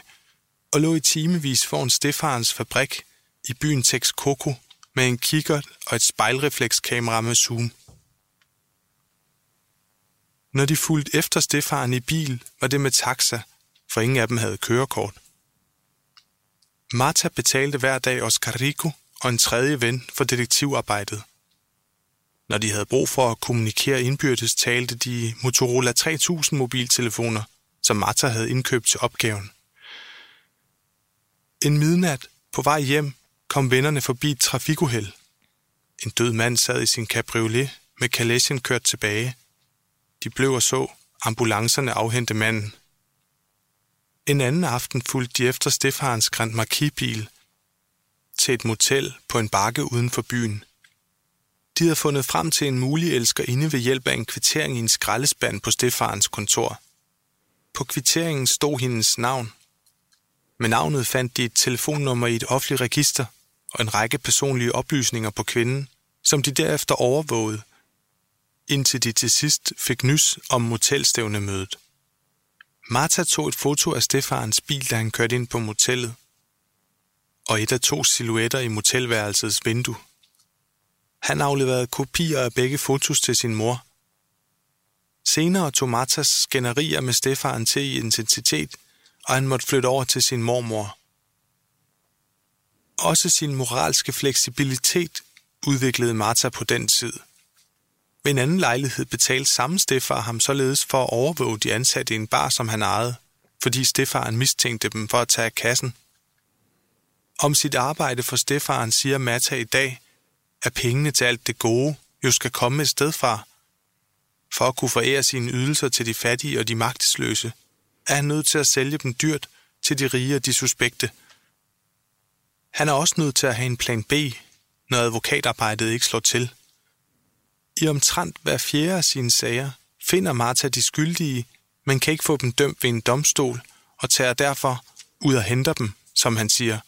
og lå i timevis foran Stefarens fabrik i byen Texcoco med en kikkert og et spejlreflekskamera med zoom. Når de fulgte efter Stefaren i bil, var det med taxa, for ingen af dem havde kørekort. Marta betalte hver dag Oscar Rico og en tredje ven for detektivarbejdet. Når de havde brug for at kommunikere indbyrdes, talte de Motorola 3000 mobiltelefoner – som Martha havde indkøbt til opgaven. En midnat på vej hjem kom vennerne forbi et trafikuheld. En død mand sad i sin cabriolet med kalesjen kørt tilbage. De blev og så ambulancerne afhente manden. En anden aften fulgte de efter Stefarens Grand Marquis-bil til et motel på en bakke uden for byen. De havde fundet frem til en mulig elskerinde ved hjælp af en kvittering i en skraldespand på Stefarens kontor – på kvitteringen stod hendes navn. Med navnet fandt de et telefonnummer i et offentligt register og en række personlige oplysninger på kvinden, som de derefter overvågede, indtil de til sidst fik nys om motelstævnemødet. Martha tog et foto af Stefarens bil, da han kørte ind på motellet, og et af to silhuetter i motelværelsets vindue. Han afleverede kopier af begge fotos til sin mor, Senere tog Martas skænderier med Stefan til i intensitet, og han måtte flytte over til sin mormor. Også sin moralske fleksibilitet udviklede Martha på den tid. Ved en anden lejlighed betalte samme stefar ham således for at overvåge de ansatte i en bar, som han ejede, fordi stefaren mistænkte dem for at tage kassen. Om sit arbejde for stefaren siger Matta i dag, at pengene til alt det gode jo skal komme et sted fra, for at kunne forære sine ydelser til de fattige og de magtesløse, er han nødt til at sælge dem dyrt til de rige og de suspekte. Han er også nødt til at have en plan B, når advokatarbejdet ikke slår til. I omtrent hver fjerde af sine sager finder Martha de skyldige, men kan ikke få dem dømt ved en domstol og tager derfor ud og henter dem, som han siger.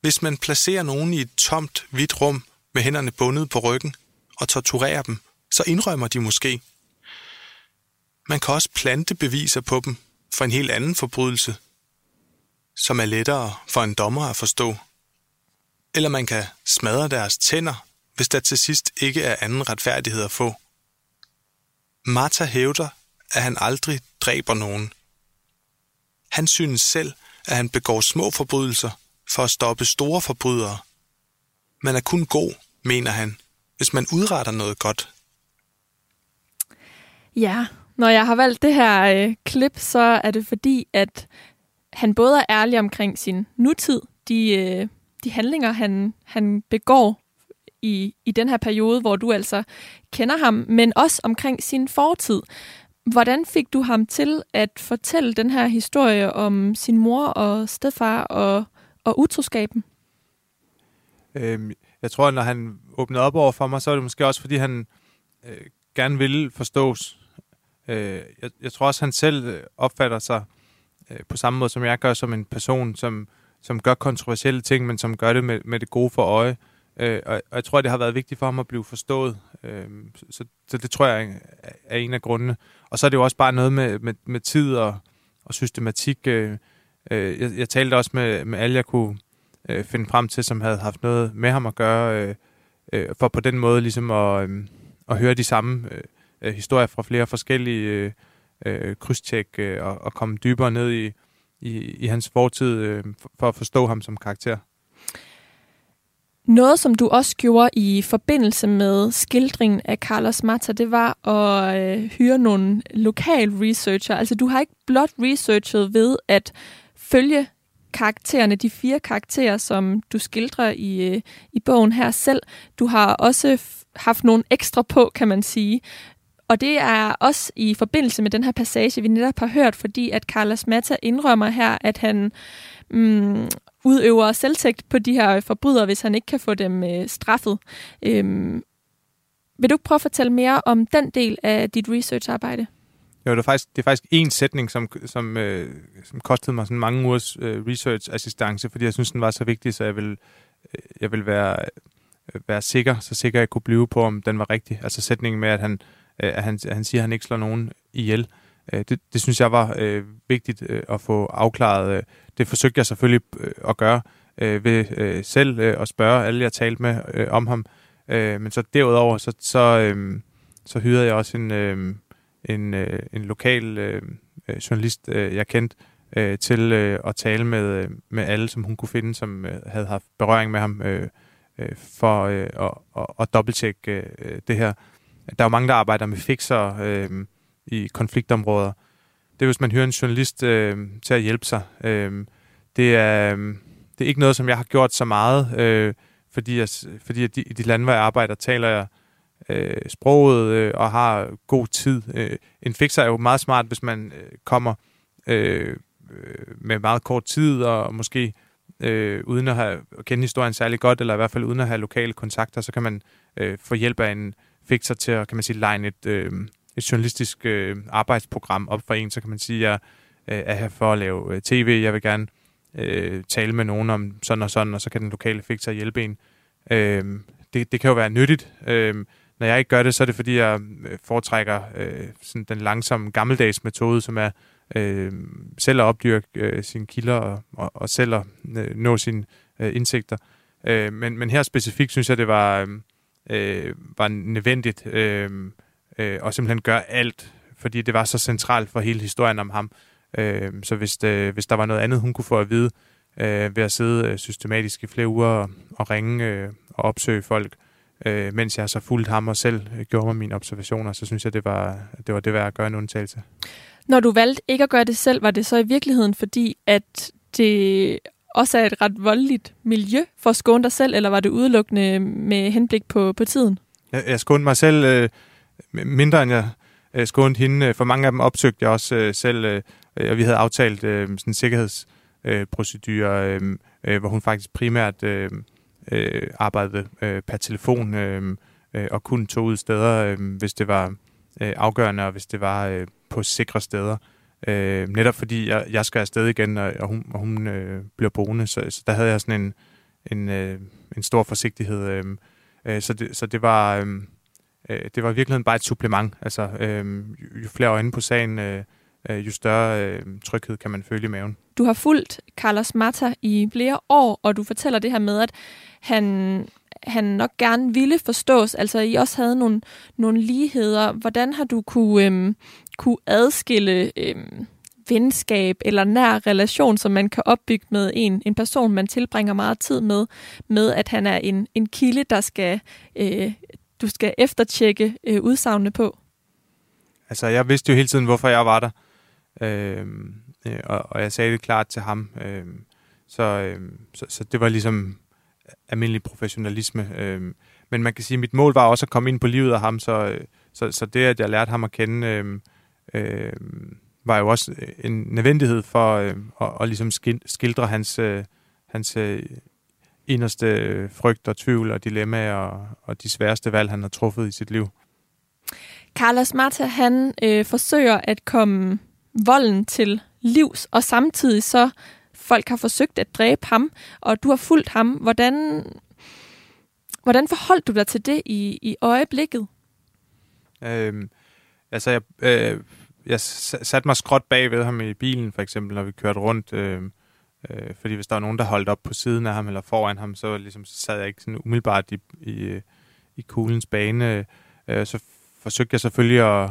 Hvis man placerer nogen i et tomt, hvidt rum med hænderne bundet på ryggen og torturerer dem, så indrømmer de måske. Man kan også plante beviser på dem for en helt anden forbrydelse, som er lettere for en dommer at forstå. Eller man kan smadre deres tænder, hvis der til sidst ikke er anden retfærdighed at få. Martha hævder, at han aldrig dræber nogen. Han synes selv, at han begår små forbrydelser for at stoppe store forbrydere. Man er kun god, mener han, hvis man udretter noget godt. Ja, når jeg har valgt det her øh, klip, så er det fordi, at han både er ærlig omkring sin nutid, de, øh, de handlinger, han, han begår i, i den her periode, hvor du altså kender ham, men også omkring sin fortid. Hvordan fik du ham til at fortælle den her historie om sin mor og stedfar og, og utroskaben? Øhm, jeg tror, når han åbnede op over for mig, så var det måske også, fordi han øh, gerne ville forstås. Øh, jeg, jeg tror også, han selv øh, opfatter sig øh, på samme måde, som jeg gør, som en person, som, som gør kontroversielle ting, men som gør det med, med det gode for øje. Øh, Øh, og, og jeg tror, det har været vigtigt for ham at blive forstået. Øh, så, så det tror jeg er en af grundene. Og så er det jo også bare noget med, med, med tid og, og systematik. Øh, øh, jeg, jeg talte også med, med alle, jeg kunne øh, finde frem til, som havde haft noget med ham at gøre, øh, øh, for på den måde ligesom at, øh, at høre de samme øh, øh, historier fra flere forskellige øh, øh, krydstjek øh, og, og komme dybere ned i, i, i hans fortid øh, for at forstå ham som karakter. Noget, som du også gjorde i forbindelse med skildringen af Carlos Mata, det var at øh, hyre nogle lokal researcher. Altså, du har ikke blot researchet ved at følge karaktererne, de fire karakterer, som du skildrer i, øh, i bogen her selv. Du har også haft nogle ekstra på, kan man sige. Og det er også i forbindelse med den her passage, vi netop har hørt, fordi at Carlos Mata indrømmer her, at han mm, udøver selvtægt på de her forbrydere, hvis han ikke kan få dem øh, straffet. Øhm, vil du prøve at fortælle mere om den del af dit researcharbejde? Jo, det er faktisk, det er faktisk en sætning, som, som, øh, som kostede mig sådan mange ugers øh, research-assistance, fordi jeg synes, den var så vigtig, så jeg vil, øh, jeg vil være, øh, være sikker, så sikker jeg kunne blive på, om den var rigtig. Altså sætningen med, at han, øh, at han, at han siger, at han ikke slår nogen ihjel. Øh, Øh, det, det synes jeg var øh, vigtigt øh, at få afklaret. Øh, det forsøgte jeg selvfølgelig øh, at gøre øh, ved øh, selv øh, at spørge alle, jeg talte med øh, om ham. Øh, men så derudover, så, så, øh, så hyrede jeg også en, øh, en, øh, en lokal øh, øh, journalist, øh, jeg kendte, øh, til øh, at tale med, øh, med alle, som hun kunne finde, som øh, havde haft berøring med ham, øh, øh, for øh, at, at, at dobbelttjekke øh, det her. Der er jo mange, der arbejder med fixer øh, i konfliktområder. Det er, hvis man hører en journalist øh, til at hjælpe sig. Øh, det, er, øh, det er ikke noget, som jeg har gjort så meget, øh, fordi, jeg, fordi de, i de lande, hvor jeg arbejder, taler jeg øh, sproget øh, og har god tid. Øh, en fixer er jo meget smart, hvis man øh, kommer øh, øh med meget kort tid og måske øh, uden at, have, at kende historien særlig godt, eller i hvert fald uden at have lokale kontakter, så kan man øh, få hjælp af en fixer til at kan man sige, line et, øh, et journalistisk øh, arbejdsprogram op for en. Så kan man sige, at jeg øh, er her for at lave øh, tv, jeg vil gerne øh, tale med nogen om sådan og sådan, og så kan den lokale fikser hjælpe en. Øh, det, det kan jo være nyttigt. Øh, når jeg ikke gør det, så er det fordi, jeg øh, foretrækker øh, sådan den langsomme gammeldags metode, som er øh, selv at opdyrke øh, sine kilder og, og, og selv at øh, nå sine øh, indsigter. Øh, men, men her specifikt synes jeg, det var, øh, var nødvendigt øh, øh, at simpelthen gøre alt, fordi det var så centralt for hele historien om ham. Øh, så hvis, det, hvis der var noget andet, hun kunne få at vide øh, ved at sidde øh, systematisk i flere uger og, og ringe øh, og opsøge folk, øh, mens jeg så fulgte ham og selv gjorde mig mine observationer, så synes jeg, det var det, var det værd at gøre en undtagelse. Når du valgte ikke at gøre det selv, var det så i virkeligheden fordi, at det også er et ret voldeligt miljø for at skåne dig selv, eller var det udelukkende med henblik på, på tiden? Jeg, jeg skånede mig selv øh, mindre, end jeg øh, skånede hende. Øh, for mange af dem opsøgte jeg også øh, selv, øh, og vi havde aftalt øh, sådan en sikkerhedsprocedure, øh, øh, hvor hun faktisk primært øh, øh, arbejdede øh, per telefon øh, øh, og kun tog ud steder, øh, hvis det var øh, afgørende, og hvis det var øh, på sikre steder. Øh, netop fordi jeg, jeg skal afsted igen, og, og hun, og hun øh, bliver boende, så, så der havde jeg sådan en, en, øh, en stor forsigtighed. Øh, øh, så, det, så det var... Øh, øh, det var i virkeligheden bare et supplement. Altså, øh, jo flere øjne på sagen, øh, øh, jo større øh, tryghed kan man føle i maven. Du har fulgt Carlos Mata i flere år, og du fortæller det her med, at han, han nok gerne ville forstås. Altså, I også havde nogle, nogle ligheder. Hvordan har du kunne, øh, kunne adskille Øh, venskab eller nær relation, som man kan opbygge med en, en person, man tilbringer meget tid med, med at han er en, en kilde, der skal, øh, du skal eftertjekke øh, udsagnene på? Altså, jeg vidste jo hele tiden, hvorfor jeg var der. Øh, øh, og, og jeg sagde det klart til ham. Øh, så, øh, så, så det var ligesom almindelig professionalisme. Øh, men man kan sige, at mit mål var også at komme ind på livet af ham, så, øh, så, så det, at jeg lærte ham at kende, øh, øh, var jo også en nødvendighed for øh, at, at ligesom skildre hans, øh, hans øh, inderste frygt og tvivl og dilemmaer og, og de sværeste valg, han har truffet i sit liv. Carlos Marta, han øh, forsøger at komme volden til livs, og samtidig så folk har forsøgt at dræbe ham, og du har fulgt ham. Hvordan, hvordan forholdt du dig til det i, i øjeblikket? Øhm, altså, jeg, øh, jeg satte mig skråt bag ved ham i bilen, for eksempel, når vi kørte rundt. Øh, øh, fordi hvis der var nogen, der holdt op på siden af ham eller foran ham, så, ligesom, så sad jeg ikke sådan umiddelbart i, i, i kuglens bane. Øh, så forsøgte jeg selvfølgelig at,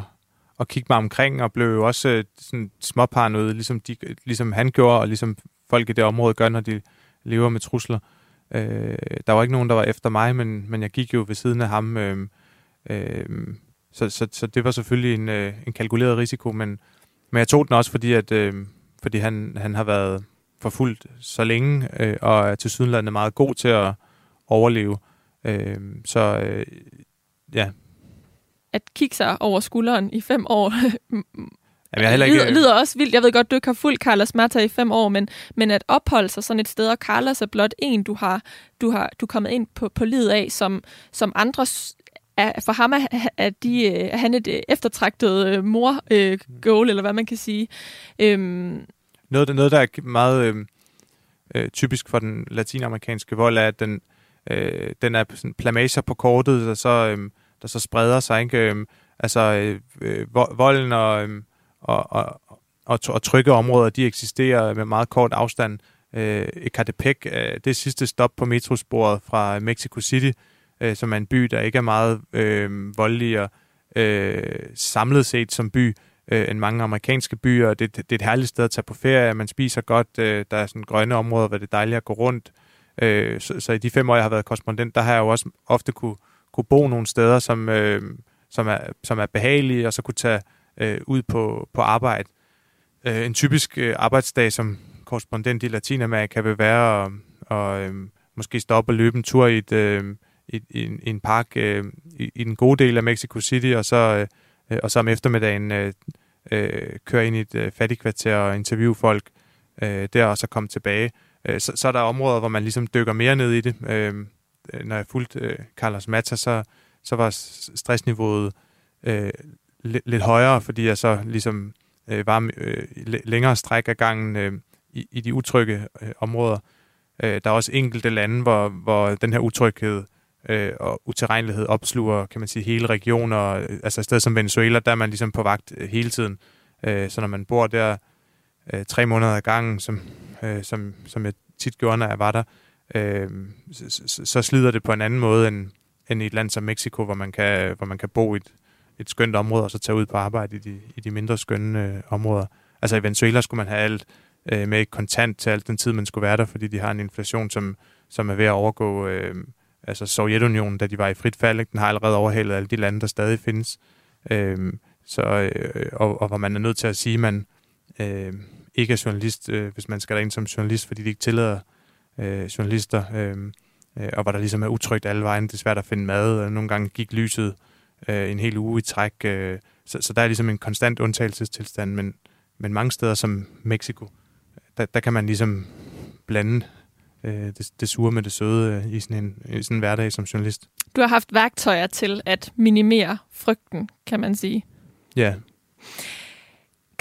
at kigge mig omkring, og blev jo også øh, sådan småparanoid, ligesom, de, ligesom han gjorde, og ligesom folk i det område gør, når de lever med trusler. Øh, der var ikke nogen, der var efter mig, men, men jeg gik jo ved siden af ham. Øh, øh, så, så, så det var selvfølgelig en, øh, en kalkuleret risiko, men, men jeg tog den også, fordi, at, øh, fordi han, han har været forfulgt så længe, øh, og er til sydenlandet meget god til at overleve. Øh, så øh, ja. At kigge sig over skulderen i fem år Jamen, jeg ikke... lyder, lyder også vildt. Jeg ved godt, du ikke har fulgt Carlos Mata i fem år, men, men at opholde sig sådan et sted, og Carlos er blot en, du har, du har du er kommet ind på, på livet af, som, som andre er, for ham er, er, de, øh, er han et øh, eftertragtet øh, mor-goal, øh, eller hvad man kan sige. Øhm. Noget, noget, der er meget øh, øh, typisk for den latinamerikanske vold, er, at den, øh, den er sådan plamager på kortet, der så, øh, der så spreder sig. Ikke? Øh, altså øh, øh volden og... Øh, og, og, og, og trygge områder, de eksisterer med meget kort afstand. Øh, Ecatepec, øh, det sidste stop på metrosporet fra Mexico City, øh, som er en by, der ikke er meget øh, voldelig og øh, samlet set som by øh, Øh, end mange amerikanske byer. Det, det er et herligt sted at tage på ferie, man spiser godt, øh, der er sådan grønne områder, hvor det er dejligt at gå rundt. Øh, så, så i de fem år, jeg har været korrespondent, der har jeg jo også ofte kunne, kunne bo nogle steder, som, øh, som, er, som er behagelige, og så kunne tage øh, ud på, på arbejde. Øh, en typisk øh, arbejdsdag som korrespondent i Latinamerika vil være at og, øh, måske stoppe og løbe en tur i, et, øh, i, i, en, i en park øh, i, i den gode del af Mexico City, og så, øh, Øh, og så om eftermiddagen øh, øh, køre ind i et øh, fattigkvarter og interviewe folk øh, der, og så komme tilbage. Øh, så, så er der områder, hvor man ligesom dykker mere ned i det. Øh, øh når jeg fulgte øh, Carlos Mata, så, så var stressniveauet øh, lidt højere, fordi jeg så ligesom øh, var øh, længere stræk af gangen øh, i, i de utrygge øh, områder. Øh, der er også enkelte lande, hvor, hvor den her utryghed øh, og utilregnelighed opsluger, kan man sige, hele regioner. Altså et sted som Venezuela, der er man ligesom på vagt øh, hele tiden. Øh, så når man bor der øh, tre måneder ad gangen, som, øh, som, som jeg tit gjorde, når jeg var der, øh, så, så, så slider det på en anden måde end, end i et land som Mexico, hvor man kan, hvor man kan bo i et, et skønt område, og så tage ud på arbejde i de, i de mindre skønne øh, områder. Altså i Venezuela skulle man have alt øh, med kontant til alt den tid, man skulle være der, fordi de har en inflation, som, som er ved at overgå øh, altså Sovjetunionen, da de var i frit fald. Ikke? Den har allerede overhalet alle de lande, der stadig findes. Øh, så, øh, og, og hvor man er nødt til at sige, at man øh, ikke er journalist, øh, hvis man skal derind som journalist, fordi de ikke tillader øh, journalister, øh, øh, og hvor der ligesom er utrygt alle vejen. Det er svært at finde mad, og nogle gange gik lyset øh, en hel uge i træk. Øh, så, så der er ligesom en konstant undtagelsestilstand, men, men mange steder som Mexico, der, der kan man ligesom blande øh, det, det sure med det søde øh, i, sådan en, i sådan en hverdag som journalist. Du har haft værktøjer til at minimere frygten, kan man sige. Ja.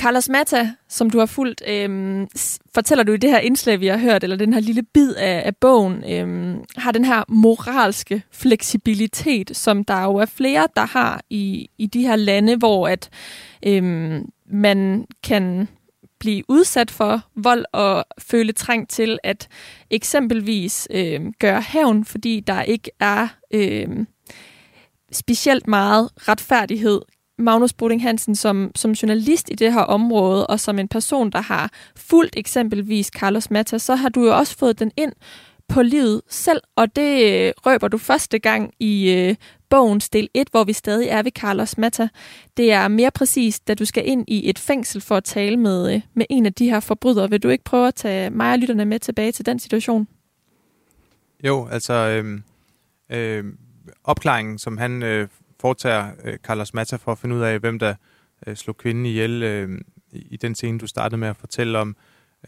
Carlos Mata, som du har fulgt, øhm, fortæller du i det her indslag, vi har hørt, eller den her lille bid af, af bogen, øhm, har den her moralske fleksibilitet, som der jo er flere, der har i, i de her lande, hvor at øhm, man kan blive udsat for vold og føle trang til at eksempelvis øh, gøre hævn, fordi der ikke er øh, specielt meget retfærdighed. Magnus Boding Hansen som, som journalist i det her område, og som en person, der har fulgt eksempelvis Carlos Mata, så har du jo også fået den ind på livet selv, og det øh, røber du første gang i øh, bogens del 1, hvor vi stadig er ved Carlos Mata. Det er mere præcist, da du skal ind i et fængsel for at tale med, øh, med en af de her forbrydere. Vil du ikke prøve at tage mig og lytterne med tilbage til den situation? Jo, altså øh, øh, opklaringen, som han øh, foretager øh, Carlos Mata for at finde ud af, hvem der øh, slog kvinden ihjel øh, i den scene, du startede med at fortælle om,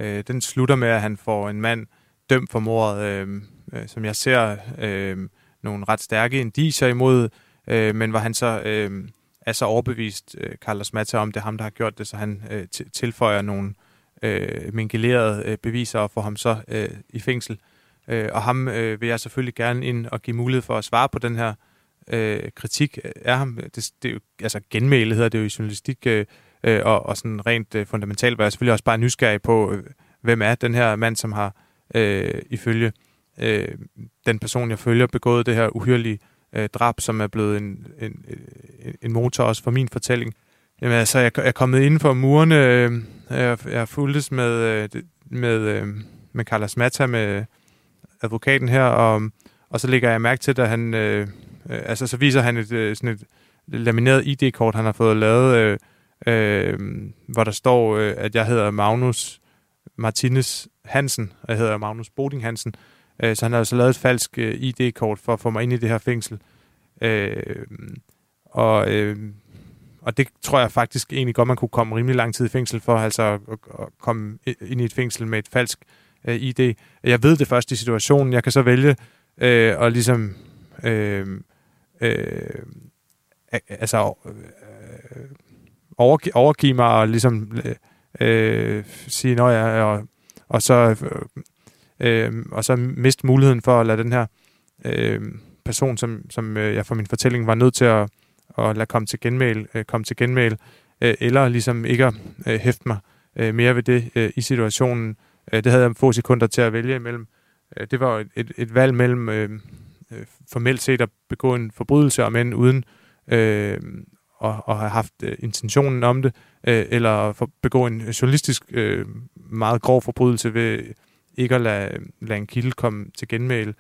øh, den slutter med, at han får en mand dømt for mordet, øh, øh, som jeg ser øh, nogle ret stærke indiser imod, øh, men hvor han så øh, er så overbevist, øh, Carlos Mata, om det er ham, der har gjort det, så han øh, tilføjer nogle øh, mingelerede øh, beviser og får ham så øh, i fængsel. Øh, og ham øh, vil jeg selvfølgelig gerne ind og give mulighed for at svare på den her øh, kritik af ham. Det, det er jo, altså genmæle hedder det jo i journalistik, øh, øh, og, og sådan rent øh, fundamentalt var jeg selvfølgelig også bare nysgerrig på, øh, hvem er den her mand, som har øh, ifølge øh, den person, jeg følger, begået det her uhyrlige øh, drab, som er blevet en, en, øh, en motor også for min fortælling. Jamen altså, jeg, jeg er kommet inden for murene, øh, jeg, jeg fulgtes med, øh, med, øh, med Carlos Mata, med advokaten her, og, og så lægger jeg mærke til, at han, øh, øh, altså så viser han et, øh, sådan et lamineret ID-kort, han har fået lavet, øh, øh, hvor der står, øh, at jeg hedder Magnus Martinez Hansen, og jeg hedder Magnus Boding Hansen. Øh, så han har altså lavet et falsk øh, ID-kort for at få mig ind i det her fængsel. Øh, og, øh, og det tror jeg faktisk egentlig godt, man kunne komme rimelig lang tid i fængsel for, altså at, at komme ind i et fængsel med et falsk øh, ID. Jeg ved det først i situationen. Jeg kan så vælge øh, at ligesom øh, øh, altså øh, overgive, overgive mig og ligesom øh, øh, sige, når jeg og, og så øh, øh, og så miste muligheden for at lade den her øh, person, som, som øh, jeg for min fortælling var nødt til at, at lade komme til genmail, øh, komme til genmail øh, eller ligesom ikke at øh, hæfte mig øh, mere ved det øh, i situationen. Øh, det havde jeg få sekunder til at vælge imellem. Øh, det var et, et valg mellem øh, øh, formelt set at begå en forbrydelse, om end uden øh, og, og have haft øh, intentionen om det, øh, eller for, begå en journalistisk øh, meget grov forbrydelse ved ikke at lade, lade en kilde komme til genmæl.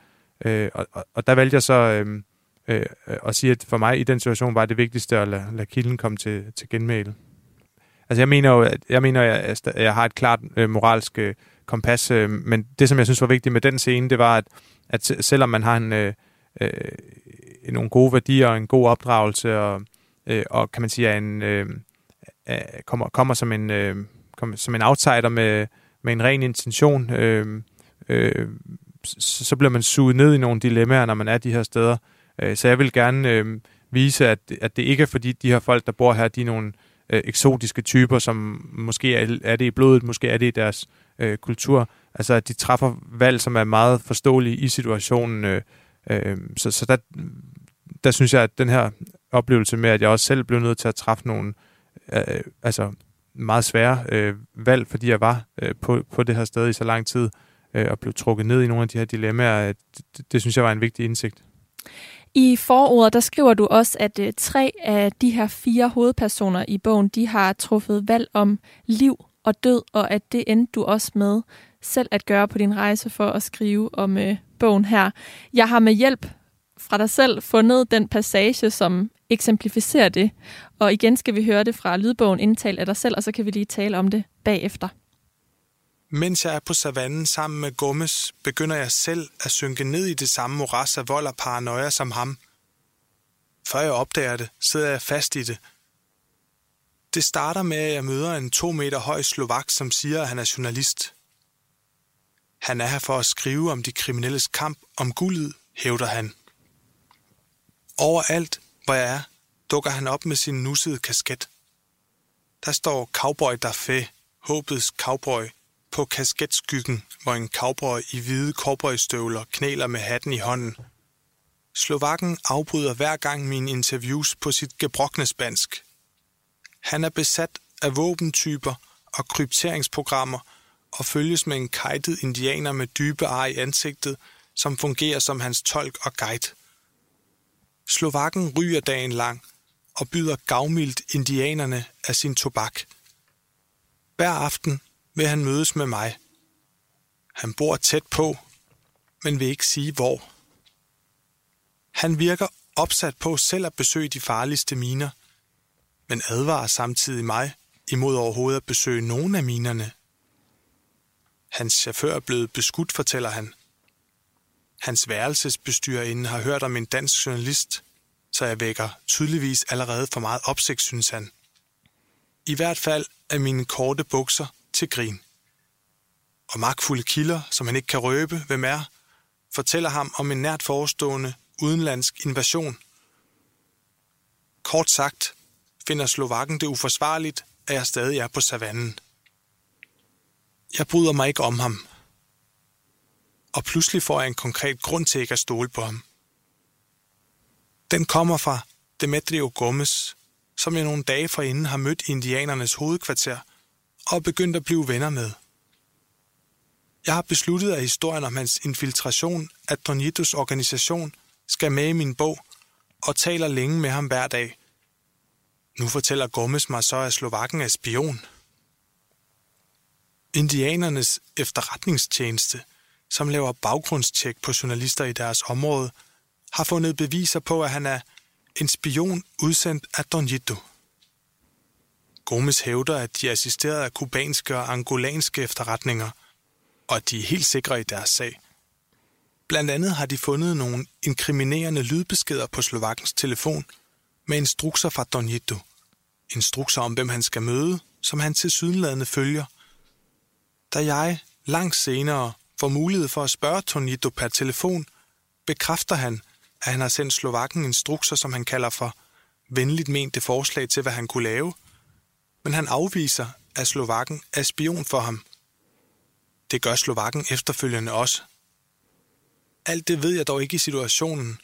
Øh, og, og, og der valgte jeg så øh, øh, at sige, at for mig i den situation var det vigtigste at lade, lade kilden komme til, til genmæl. Altså jeg mener jo, at jeg, mener, at jeg, jeg har et klart øh, moralsk øh, kompas, øh, men det, som jeg synes var vigtigt med den scene, det var, at, at selvom man har en, øh, øh, nogle gode værdier og en god opdragelse, og, øh, og kan man sige, er en, øh, øh, kommer, kommer som en, øh, kommer som en outsider med, med en ren intention, øh, øh, så, så bliver man suget ned i nogle dilemmaer, når man er de her steder. Øh, så jeg vil gerne øh, vise, at, at det ikke er fordi de her folk, der bor her, de er nogle øh, eksotiske typer, som måske er, er det i blodet, måske er det i deres øh, kultur. Altså at de træffer valg, som er meget forståelige i situationen. Øh, øh, så så der, der synes jeg, at den her oplevelse med, at jeg også selv blev nødt til at træffe nogle øh, altså meget svære øh, valg, fordi jeg var øh, på, på det her sted i så lang tid, øh, og blev trukket ned i nogle af de her dilemmaer, det, det, det synes jeg var en vigtig indsigt. I forordet, der skriver du også, at øh, tre af de her fire hovedpersoner i bogen, de har truffet valg om liv og død, og at det endte du også med selv at gøre på din rejse for at skrive om øh, bogen her. Jeg har med hjælp fra dig selv fundet den passage, som eksemplificerer det. Og igen skal vi høre det fra lydbogen indtalt af dig selv, og så kan vi lige tale om det bagefter. Mens jeg er på savannen sammen med Gummes, begynder jeg selv at synke ned i det samme moras af vold og paranoia som ham. Før jeg opdager det, sidder jeg fast i det. Det starter med, at jeg møder en to meter høj slovak, som siger, at han er journalist. Han er her for at skrive om de kriminelles kamp om guldet, hævder han. Overalt, hvor jeg er, dukker han op med sin nussede kasket. Der står Cowboy Daffé, håbets cowboy, på kasketskyggen, hvor en cowboy i hvide cowboystøvler knæler med hatten i hånden. Slovakken afbryder hver gang mine interviews på sit gebrokne spansk. Han er besat af våbentyper og krypteringsprogrammer og følges med en kajtet indianer med dybe ar i ansigtet, som fungerer som hans tolk og guide. Slovakken ryger dagen lang, og byder gavmildt indianerne af sin tobak. Hver aften vil han mødes med mig. Han bor tæt på, men vil ikke sige hvor. Han virker opsat på selv at besøge de farligste miner, men advarer samtidig mig imod overhovedet at besøge nogen af minerne. Hans chauffør er blevet beskudt, fortæller han. Hans værelsesbestyrerinde har hørt om en dansk journalist, så jeg vækker tydeligvis allerede for meget opsigt, synes han. I hvert fald er mine korte bukser til grin. Og magtfulde kilder, som han ikke kan røbe, hvem er, fortæller ham om en nært forestående udenlandsk invasion. Kort sagt finder Slovakken det uforsvarligt, at jeg stadig er på savannen. Jeg bryder mig ikke om ham. Og pludselig får jeg en konkret grund til ikke at stole på ham. Den kommer fra Demetrio Gomez, som jeg nogle dage forinden har mødt indianernes hovedkvarter og begyndt at blive venner med. Jeg har besluttet, at historien om hans infiltration af Donitos organisation skal med i min bog og taler længe med ham hver dag. Nu fortæller Gommes mig så, at Slovakken er spion. Indianernes efterretningstjeneste, som laver baggrundstjek på journalister i deres område, har fundet beviser på, at han er en spion udsendt af Donito. Gomes hævder, at de er assisteret af kubanske og angolanske efterretninger, og at de er helt sikre i deres sag. Blandt andet har de fundet nogle inkriminerende lydbeskeder på Slovakkens telefon med instrukser fra Donito. Instrukser om, hvem han skal møde, som han til sydenladende følger. Da jeg langt senere får mulighed for at spørge Tonito per telefon, bekræfter han, at han har sendt Slovakken instrukser, som han kalder for venligt mente forslag til, hvad han kunne lave, men han afviser, at Slovakken er spion for ham. Det gør Slovakken efterfølgende også. Alt det ved jeg dog ikke i situationen,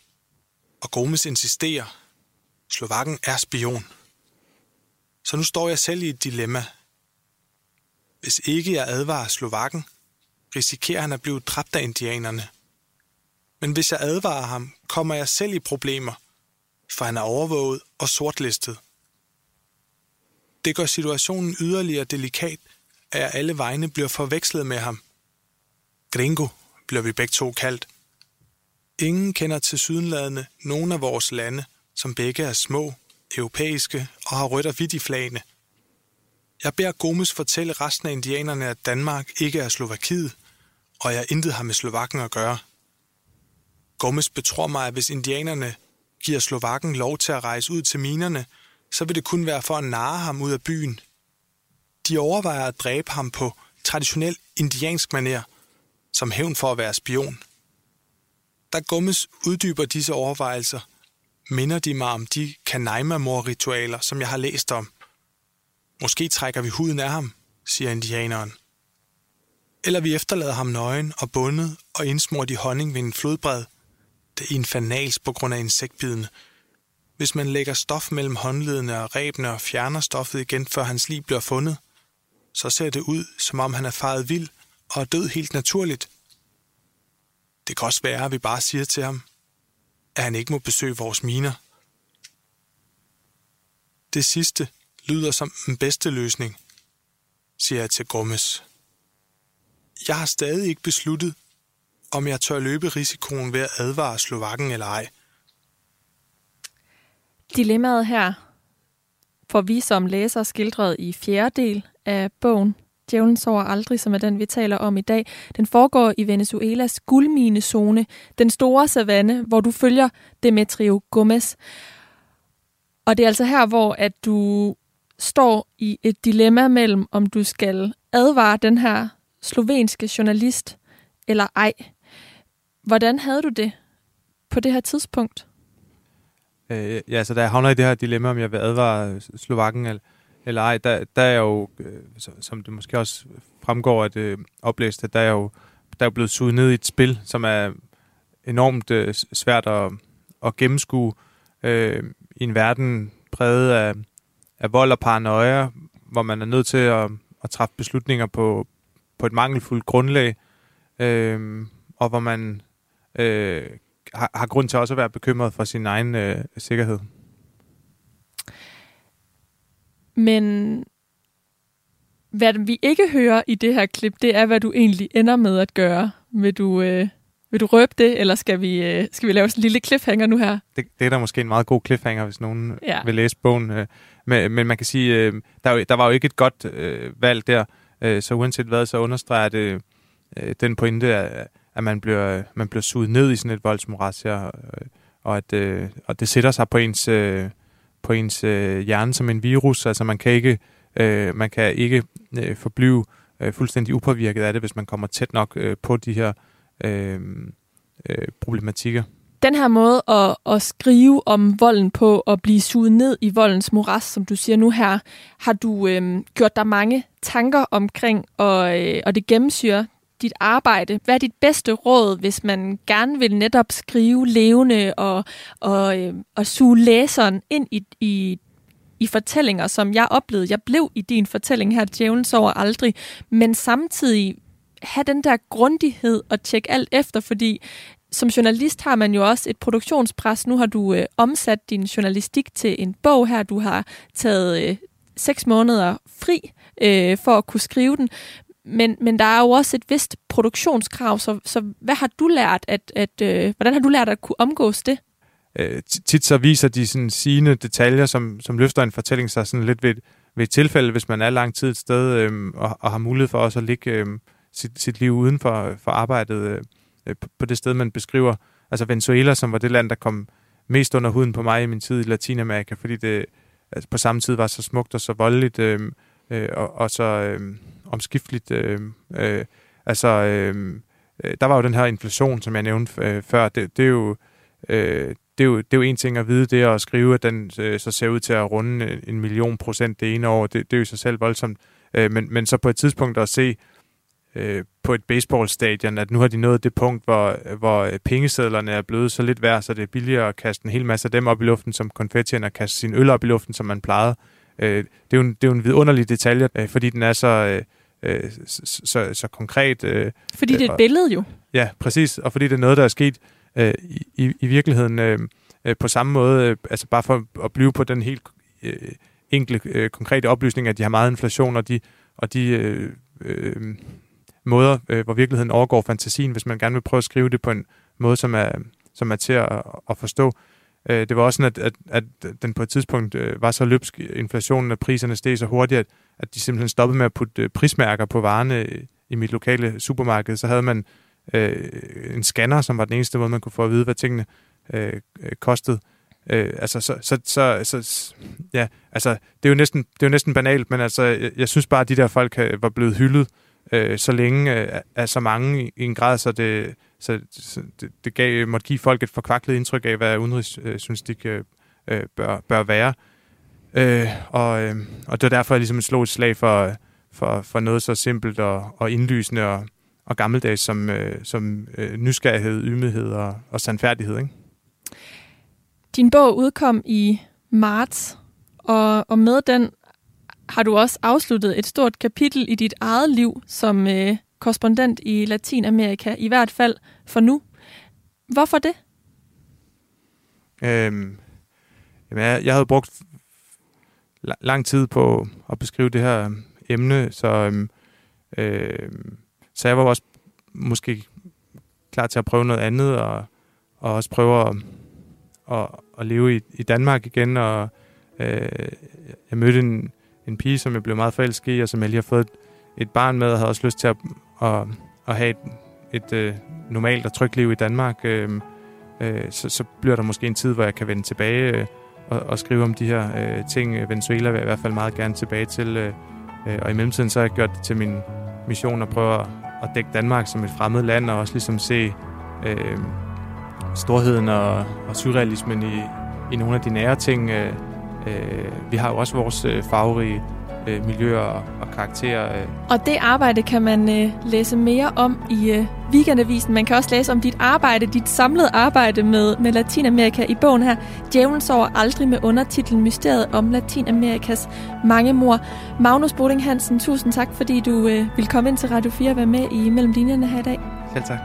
og Gomes insisterer. Slovakken er spion. Så nu står jeg selv i et dilemma. Hvis ikke jeg advarer Slovakken, risikerer han at blive dræbt af indianerne – men hvis jeg advarer ham, kommer jeg selv i problemer, for han er overvåget og sortlistet. Det gør situationen yderligere delikat, at jeg alle vegne bliver forvekslet med ham. Gringo bliver vi begge to kaldt. Ingen kender til sydenladende nogen af vores lande, som begge er små, europæiske og har rødt og hvidt i flagene. Jeg beder Gomes fortælle resten af indianerne, at Danmark ikke er Slovakiet, og jeg intet har med Slovakken at gøre. Gomez betror mig, at hvis indianerne giver Slovakken lov til at rejse ud til minerne, så vil det kun være for at narre ham ud af byen. De overvejer at dræbe ham på traditionel indiansk maner, som hævn for at være spion. Da Gomez uddyber disse overvejelser, minder de mig om de kanaima-mor-ritualer, som jeg har læst om. Måske trækker vi huden af ham, siger indianeren. Eller vi efterlader ham nøgen og bundet og indsmurt i honning ved en flodbred – det infernals på grund af insektbidene. Hvis man lægger stof mellem håndledene og rebene og fjerner stoffet igen, før hans liv bliver fundet, så ser det ud, som om han er faret vild og er død helt naturligt. Det kan også være, at vi bare siger til ham, at han ikke må besøge vores miner. Det sidste lyder som den bedste løsning, siger jeg til Gommes. Jeg har stadig ikke besluttet, om jeg tør løbe risikoen ved at advare Slovakken eller ej. Dilemmaet her får vi som læser skildret i fjerde del af bogen Djævlen sover aldrig, som er den, vi taler om i dag. Den foregår i Venezuelas guldminezone, den store savanne, hvor du følger Demetrio Gomez. Og det er altså her, hvor at du står i et dilemma mellem, om du skal advare den her slovenske journalist eller ej. Hvordan havde du det på det her tidspunkt? Øh, ja, så da jeg havner i det her dilemma, om jeg vil advare Slovakken eller, eller ej, der, der er jo, øh, som det måske også fremgår af det oplæste, der er jo der er blevet suget ned i et spil, som er enormt øh, svært at, at gennemskue øh, i en verden præget af, af vold og paranoia, hvor man er nødt til at, at træffe beslutninger på, på et mangelfuldt grundlag, øh, og hvor man øh, har, har grund til også at være bekymret for sin egen øh, sikkerhed. Men hvad vi ikke hører i det her klip, det er, hvad du egentlig ender med at gøre. Vil du, øh, vil du røbe det, eller skal vi, øh, skal vi lave sådan en lille cliffhanger nu her? Det, det er da måske en meget god cliffhanger, hvis nogen Ja. ja. vil læse bogen. øh. Men, men man kan sige, øh, der, er der var jo ikke et godt øh, valg der, øh, så uanset hvad, så understreger det øh, den pointe, at, at man bliver, man bliver suget ned i sådan et voldsmoras her, øh, og, at, øh, og det sætter sig på ens, øh, på ens øh, hjerne som en virus. Altså man kan ikke, øh, man kan ikke øh, forblive øh, fuldstændig upåvirket af det, hvis man kommer tæt nok øh, på de her øh, øh, problematikker. Den her måde at, at skrive om volden på og blive suget ned i voldens moras, som du siger nu her, har du øh, gjort dig mange tanker omkring, og, øh, og det gennemsyrer dit arbejde. Hvad er dit bedste råd, hvis man gerne vil netop skrive levende og, og, øh, og suge læseren ind i, i, i fortællinger, som jeg oplevede. Jeg blev i din fortælling her, Djævlen sover aldrig, men samtidig have den der grundighed og tjekke alt efter, fordi som journalist har man jo også et produktionspres. Nu har du øh, omsat din journalistik til en bog her. Du har taget øh, seks måneder fri øh, for at kunne skrive den. Men, men der er jo også et vist produktionskrav, så, så hvad har du lært, at, at øh, hvordan har du lært at kunne omgås det? øh, tit så viser de sådan sigende detaljer, som, som løfter en fortælling sig sådan lidt ved, et- ved et tilfælde, hvis man er lang tid et sted øh, og, og har mulighed for også at ligge øh, sit, sit liv uden for, for arbejdet øh, øh, på- det sted, man beskriver. Altså Venezuela, som var det land, der kom mest under huden på mig i min tid i Latinamerika, fordi det altså, på samme tid var så smukt og så voldeligt øh, øh, og, og så øh, omskifteligt. Øh, øh, altså, øh, øh der var jo den her inflation, som jeg nævnte øh, før. Det, det er jo... Øh, det er, jo, det er jo en ting at vide, det at skrive, at den øh, så ser ud til at runde en- en million procent det ene år, det, det er jo i sig selv voldsomt. Øh, men, men så på et tidspunkt at se øh, på et baseballstadion, at nu har de nået det punkt, hvor, hvor pengesedlerne er blevet så lidt værd, så det er billigere at kaste en hel masse af dem op i luften som konfetti, end at kaste sin øl op i luften, som man plejede. Øh, det, er jo en, det er jo en vidunderlig detalje, øh, fordi den er så, øh, øh, så, så, så konkret. Øh, Fordi det er et billede jo. Ja, præcis. Og fordi det er noget, der er sket øh, i, i, virkeligheden øh, på samme måde, øh, altså bare for at blive på den helt øh, enkle, øh, konkrete oplysning, at de har meget inflation, og de, og de øh, øh, måder, øh, hvor virkeligheden overgår fantasien, hvis man gerne vil prøve at skrive det på en måde, som er, som er til at, at forstå. Øh, det var også sådan, at, at, at den på et tidspunkt øh, var så løbsk, inflationen og priserne steg så hurtigt, at, at de simpelthen stoppede med at putte øh, prismærker på varerne i mit lokale supermarked. Så havde man øh, en scanner, som var den eneste måde, man kunne få at vide, hvad tingene øh, kostede. Øh, altså, så, så, så, så, ja, altså, det er jo næsten, det er jo næsten banalt, men altså, jeg, jeg synes bare, at de der folk øh, var blevet hyldet øh, Øh, så længe øh, af- så mange i, i en grad, så det, så, så det, det gav, måtte give folk et forkvaklet indtryk af, hvad udenrigsjournalistik øh, øh, øh, bør, bør være. Øh, og, øh, og det var derfor, jeg ligesom slog et slag for, for, for noget så simpelt og, og indlysende og, og gammeldags som, øh, som øh, nysgerrighed, ydmyghed og, og sandfærdighed. Ikke? Din bog udkom i marts, og, og med den har du også afsluttet et stort kapitel i dit eget liv som øh, korrespondent i Latinamerika, i hvert fald for nu. Hvorfor det? Øhm, jamen, jeg, jeg havde brugt lang tid på at beskrive det her emne, så, øhm, øh, så jeg var også måske klar til at prøve noget andet, og, og også prøve at, at, at leve i, i Danmark igen, og øh, jeg mødte en, en pige, som jeg blev meget forelsket i, og som jeg lige har fået et, et barn med, og havde også lyst til at, at, at have et, et øh, normalt og trygt liv i Danmark. Øh, øh, så, så bliver der måske en tid, hvor jeg kan vende tilbage øh, og, og skrive om de her øh, ting. Venezuela vil jeg i hvert fald meget gerne tilbage til. Øh, øh, og i mellemtiden så har jeg gjort det til min mission at prøve at, at dække Danmark som et fremmed land, og også ligesom se øh, storheden og, og surrealismen i, i nogle af de nære ting. Øh, øh, vi har jo også vores øh, farverige øh, miljøer og, og karakterer. Øh, Og det arbejde kan man øh, læse mere om i øh, Weekendavisen. Man kan også læse om dit arbejde, dit samlede arbejde med, med Latinamerika i bogen her. Djævlen sover aldrig med undertitlen Mysteriet om Latinamerikas mange mor. Magnus Boding Hansen, tusind tak, fordi du øh, vil komme ind til Radio 4 og være med i Mellem Linjerne her i dag selv tak.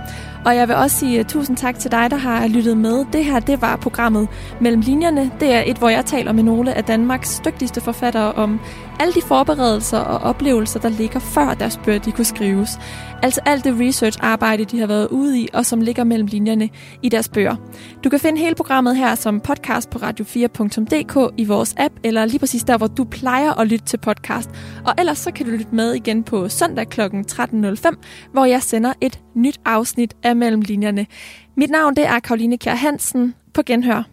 Og jeg vil også sige øh, tusind tak til dig, der har lyttet med. Det her, det var programmet Mellem Linjerne. Det er et, hvor jeg taler med nogle af Danmarks dygtigste forfattere om alle de forberedelser og oplevelser, der ligger før deres bøger de kunne skrives. Altså alt det research-arbejde, de har været ude i, og som ligger mellem linjerne i deres bøger. Du kan finde hele programmet her som podcast på radio4.dk i vores app, eller lige præcis der, hvor du plejer at lytte til podcast. Og ellers så kan du lytte med igen på søndag kl. 13.05, hvor jeg sender et nyt afsnit af Mellem Linjerne. Mit navn det er Karoline Kjær Hansen. På genhør.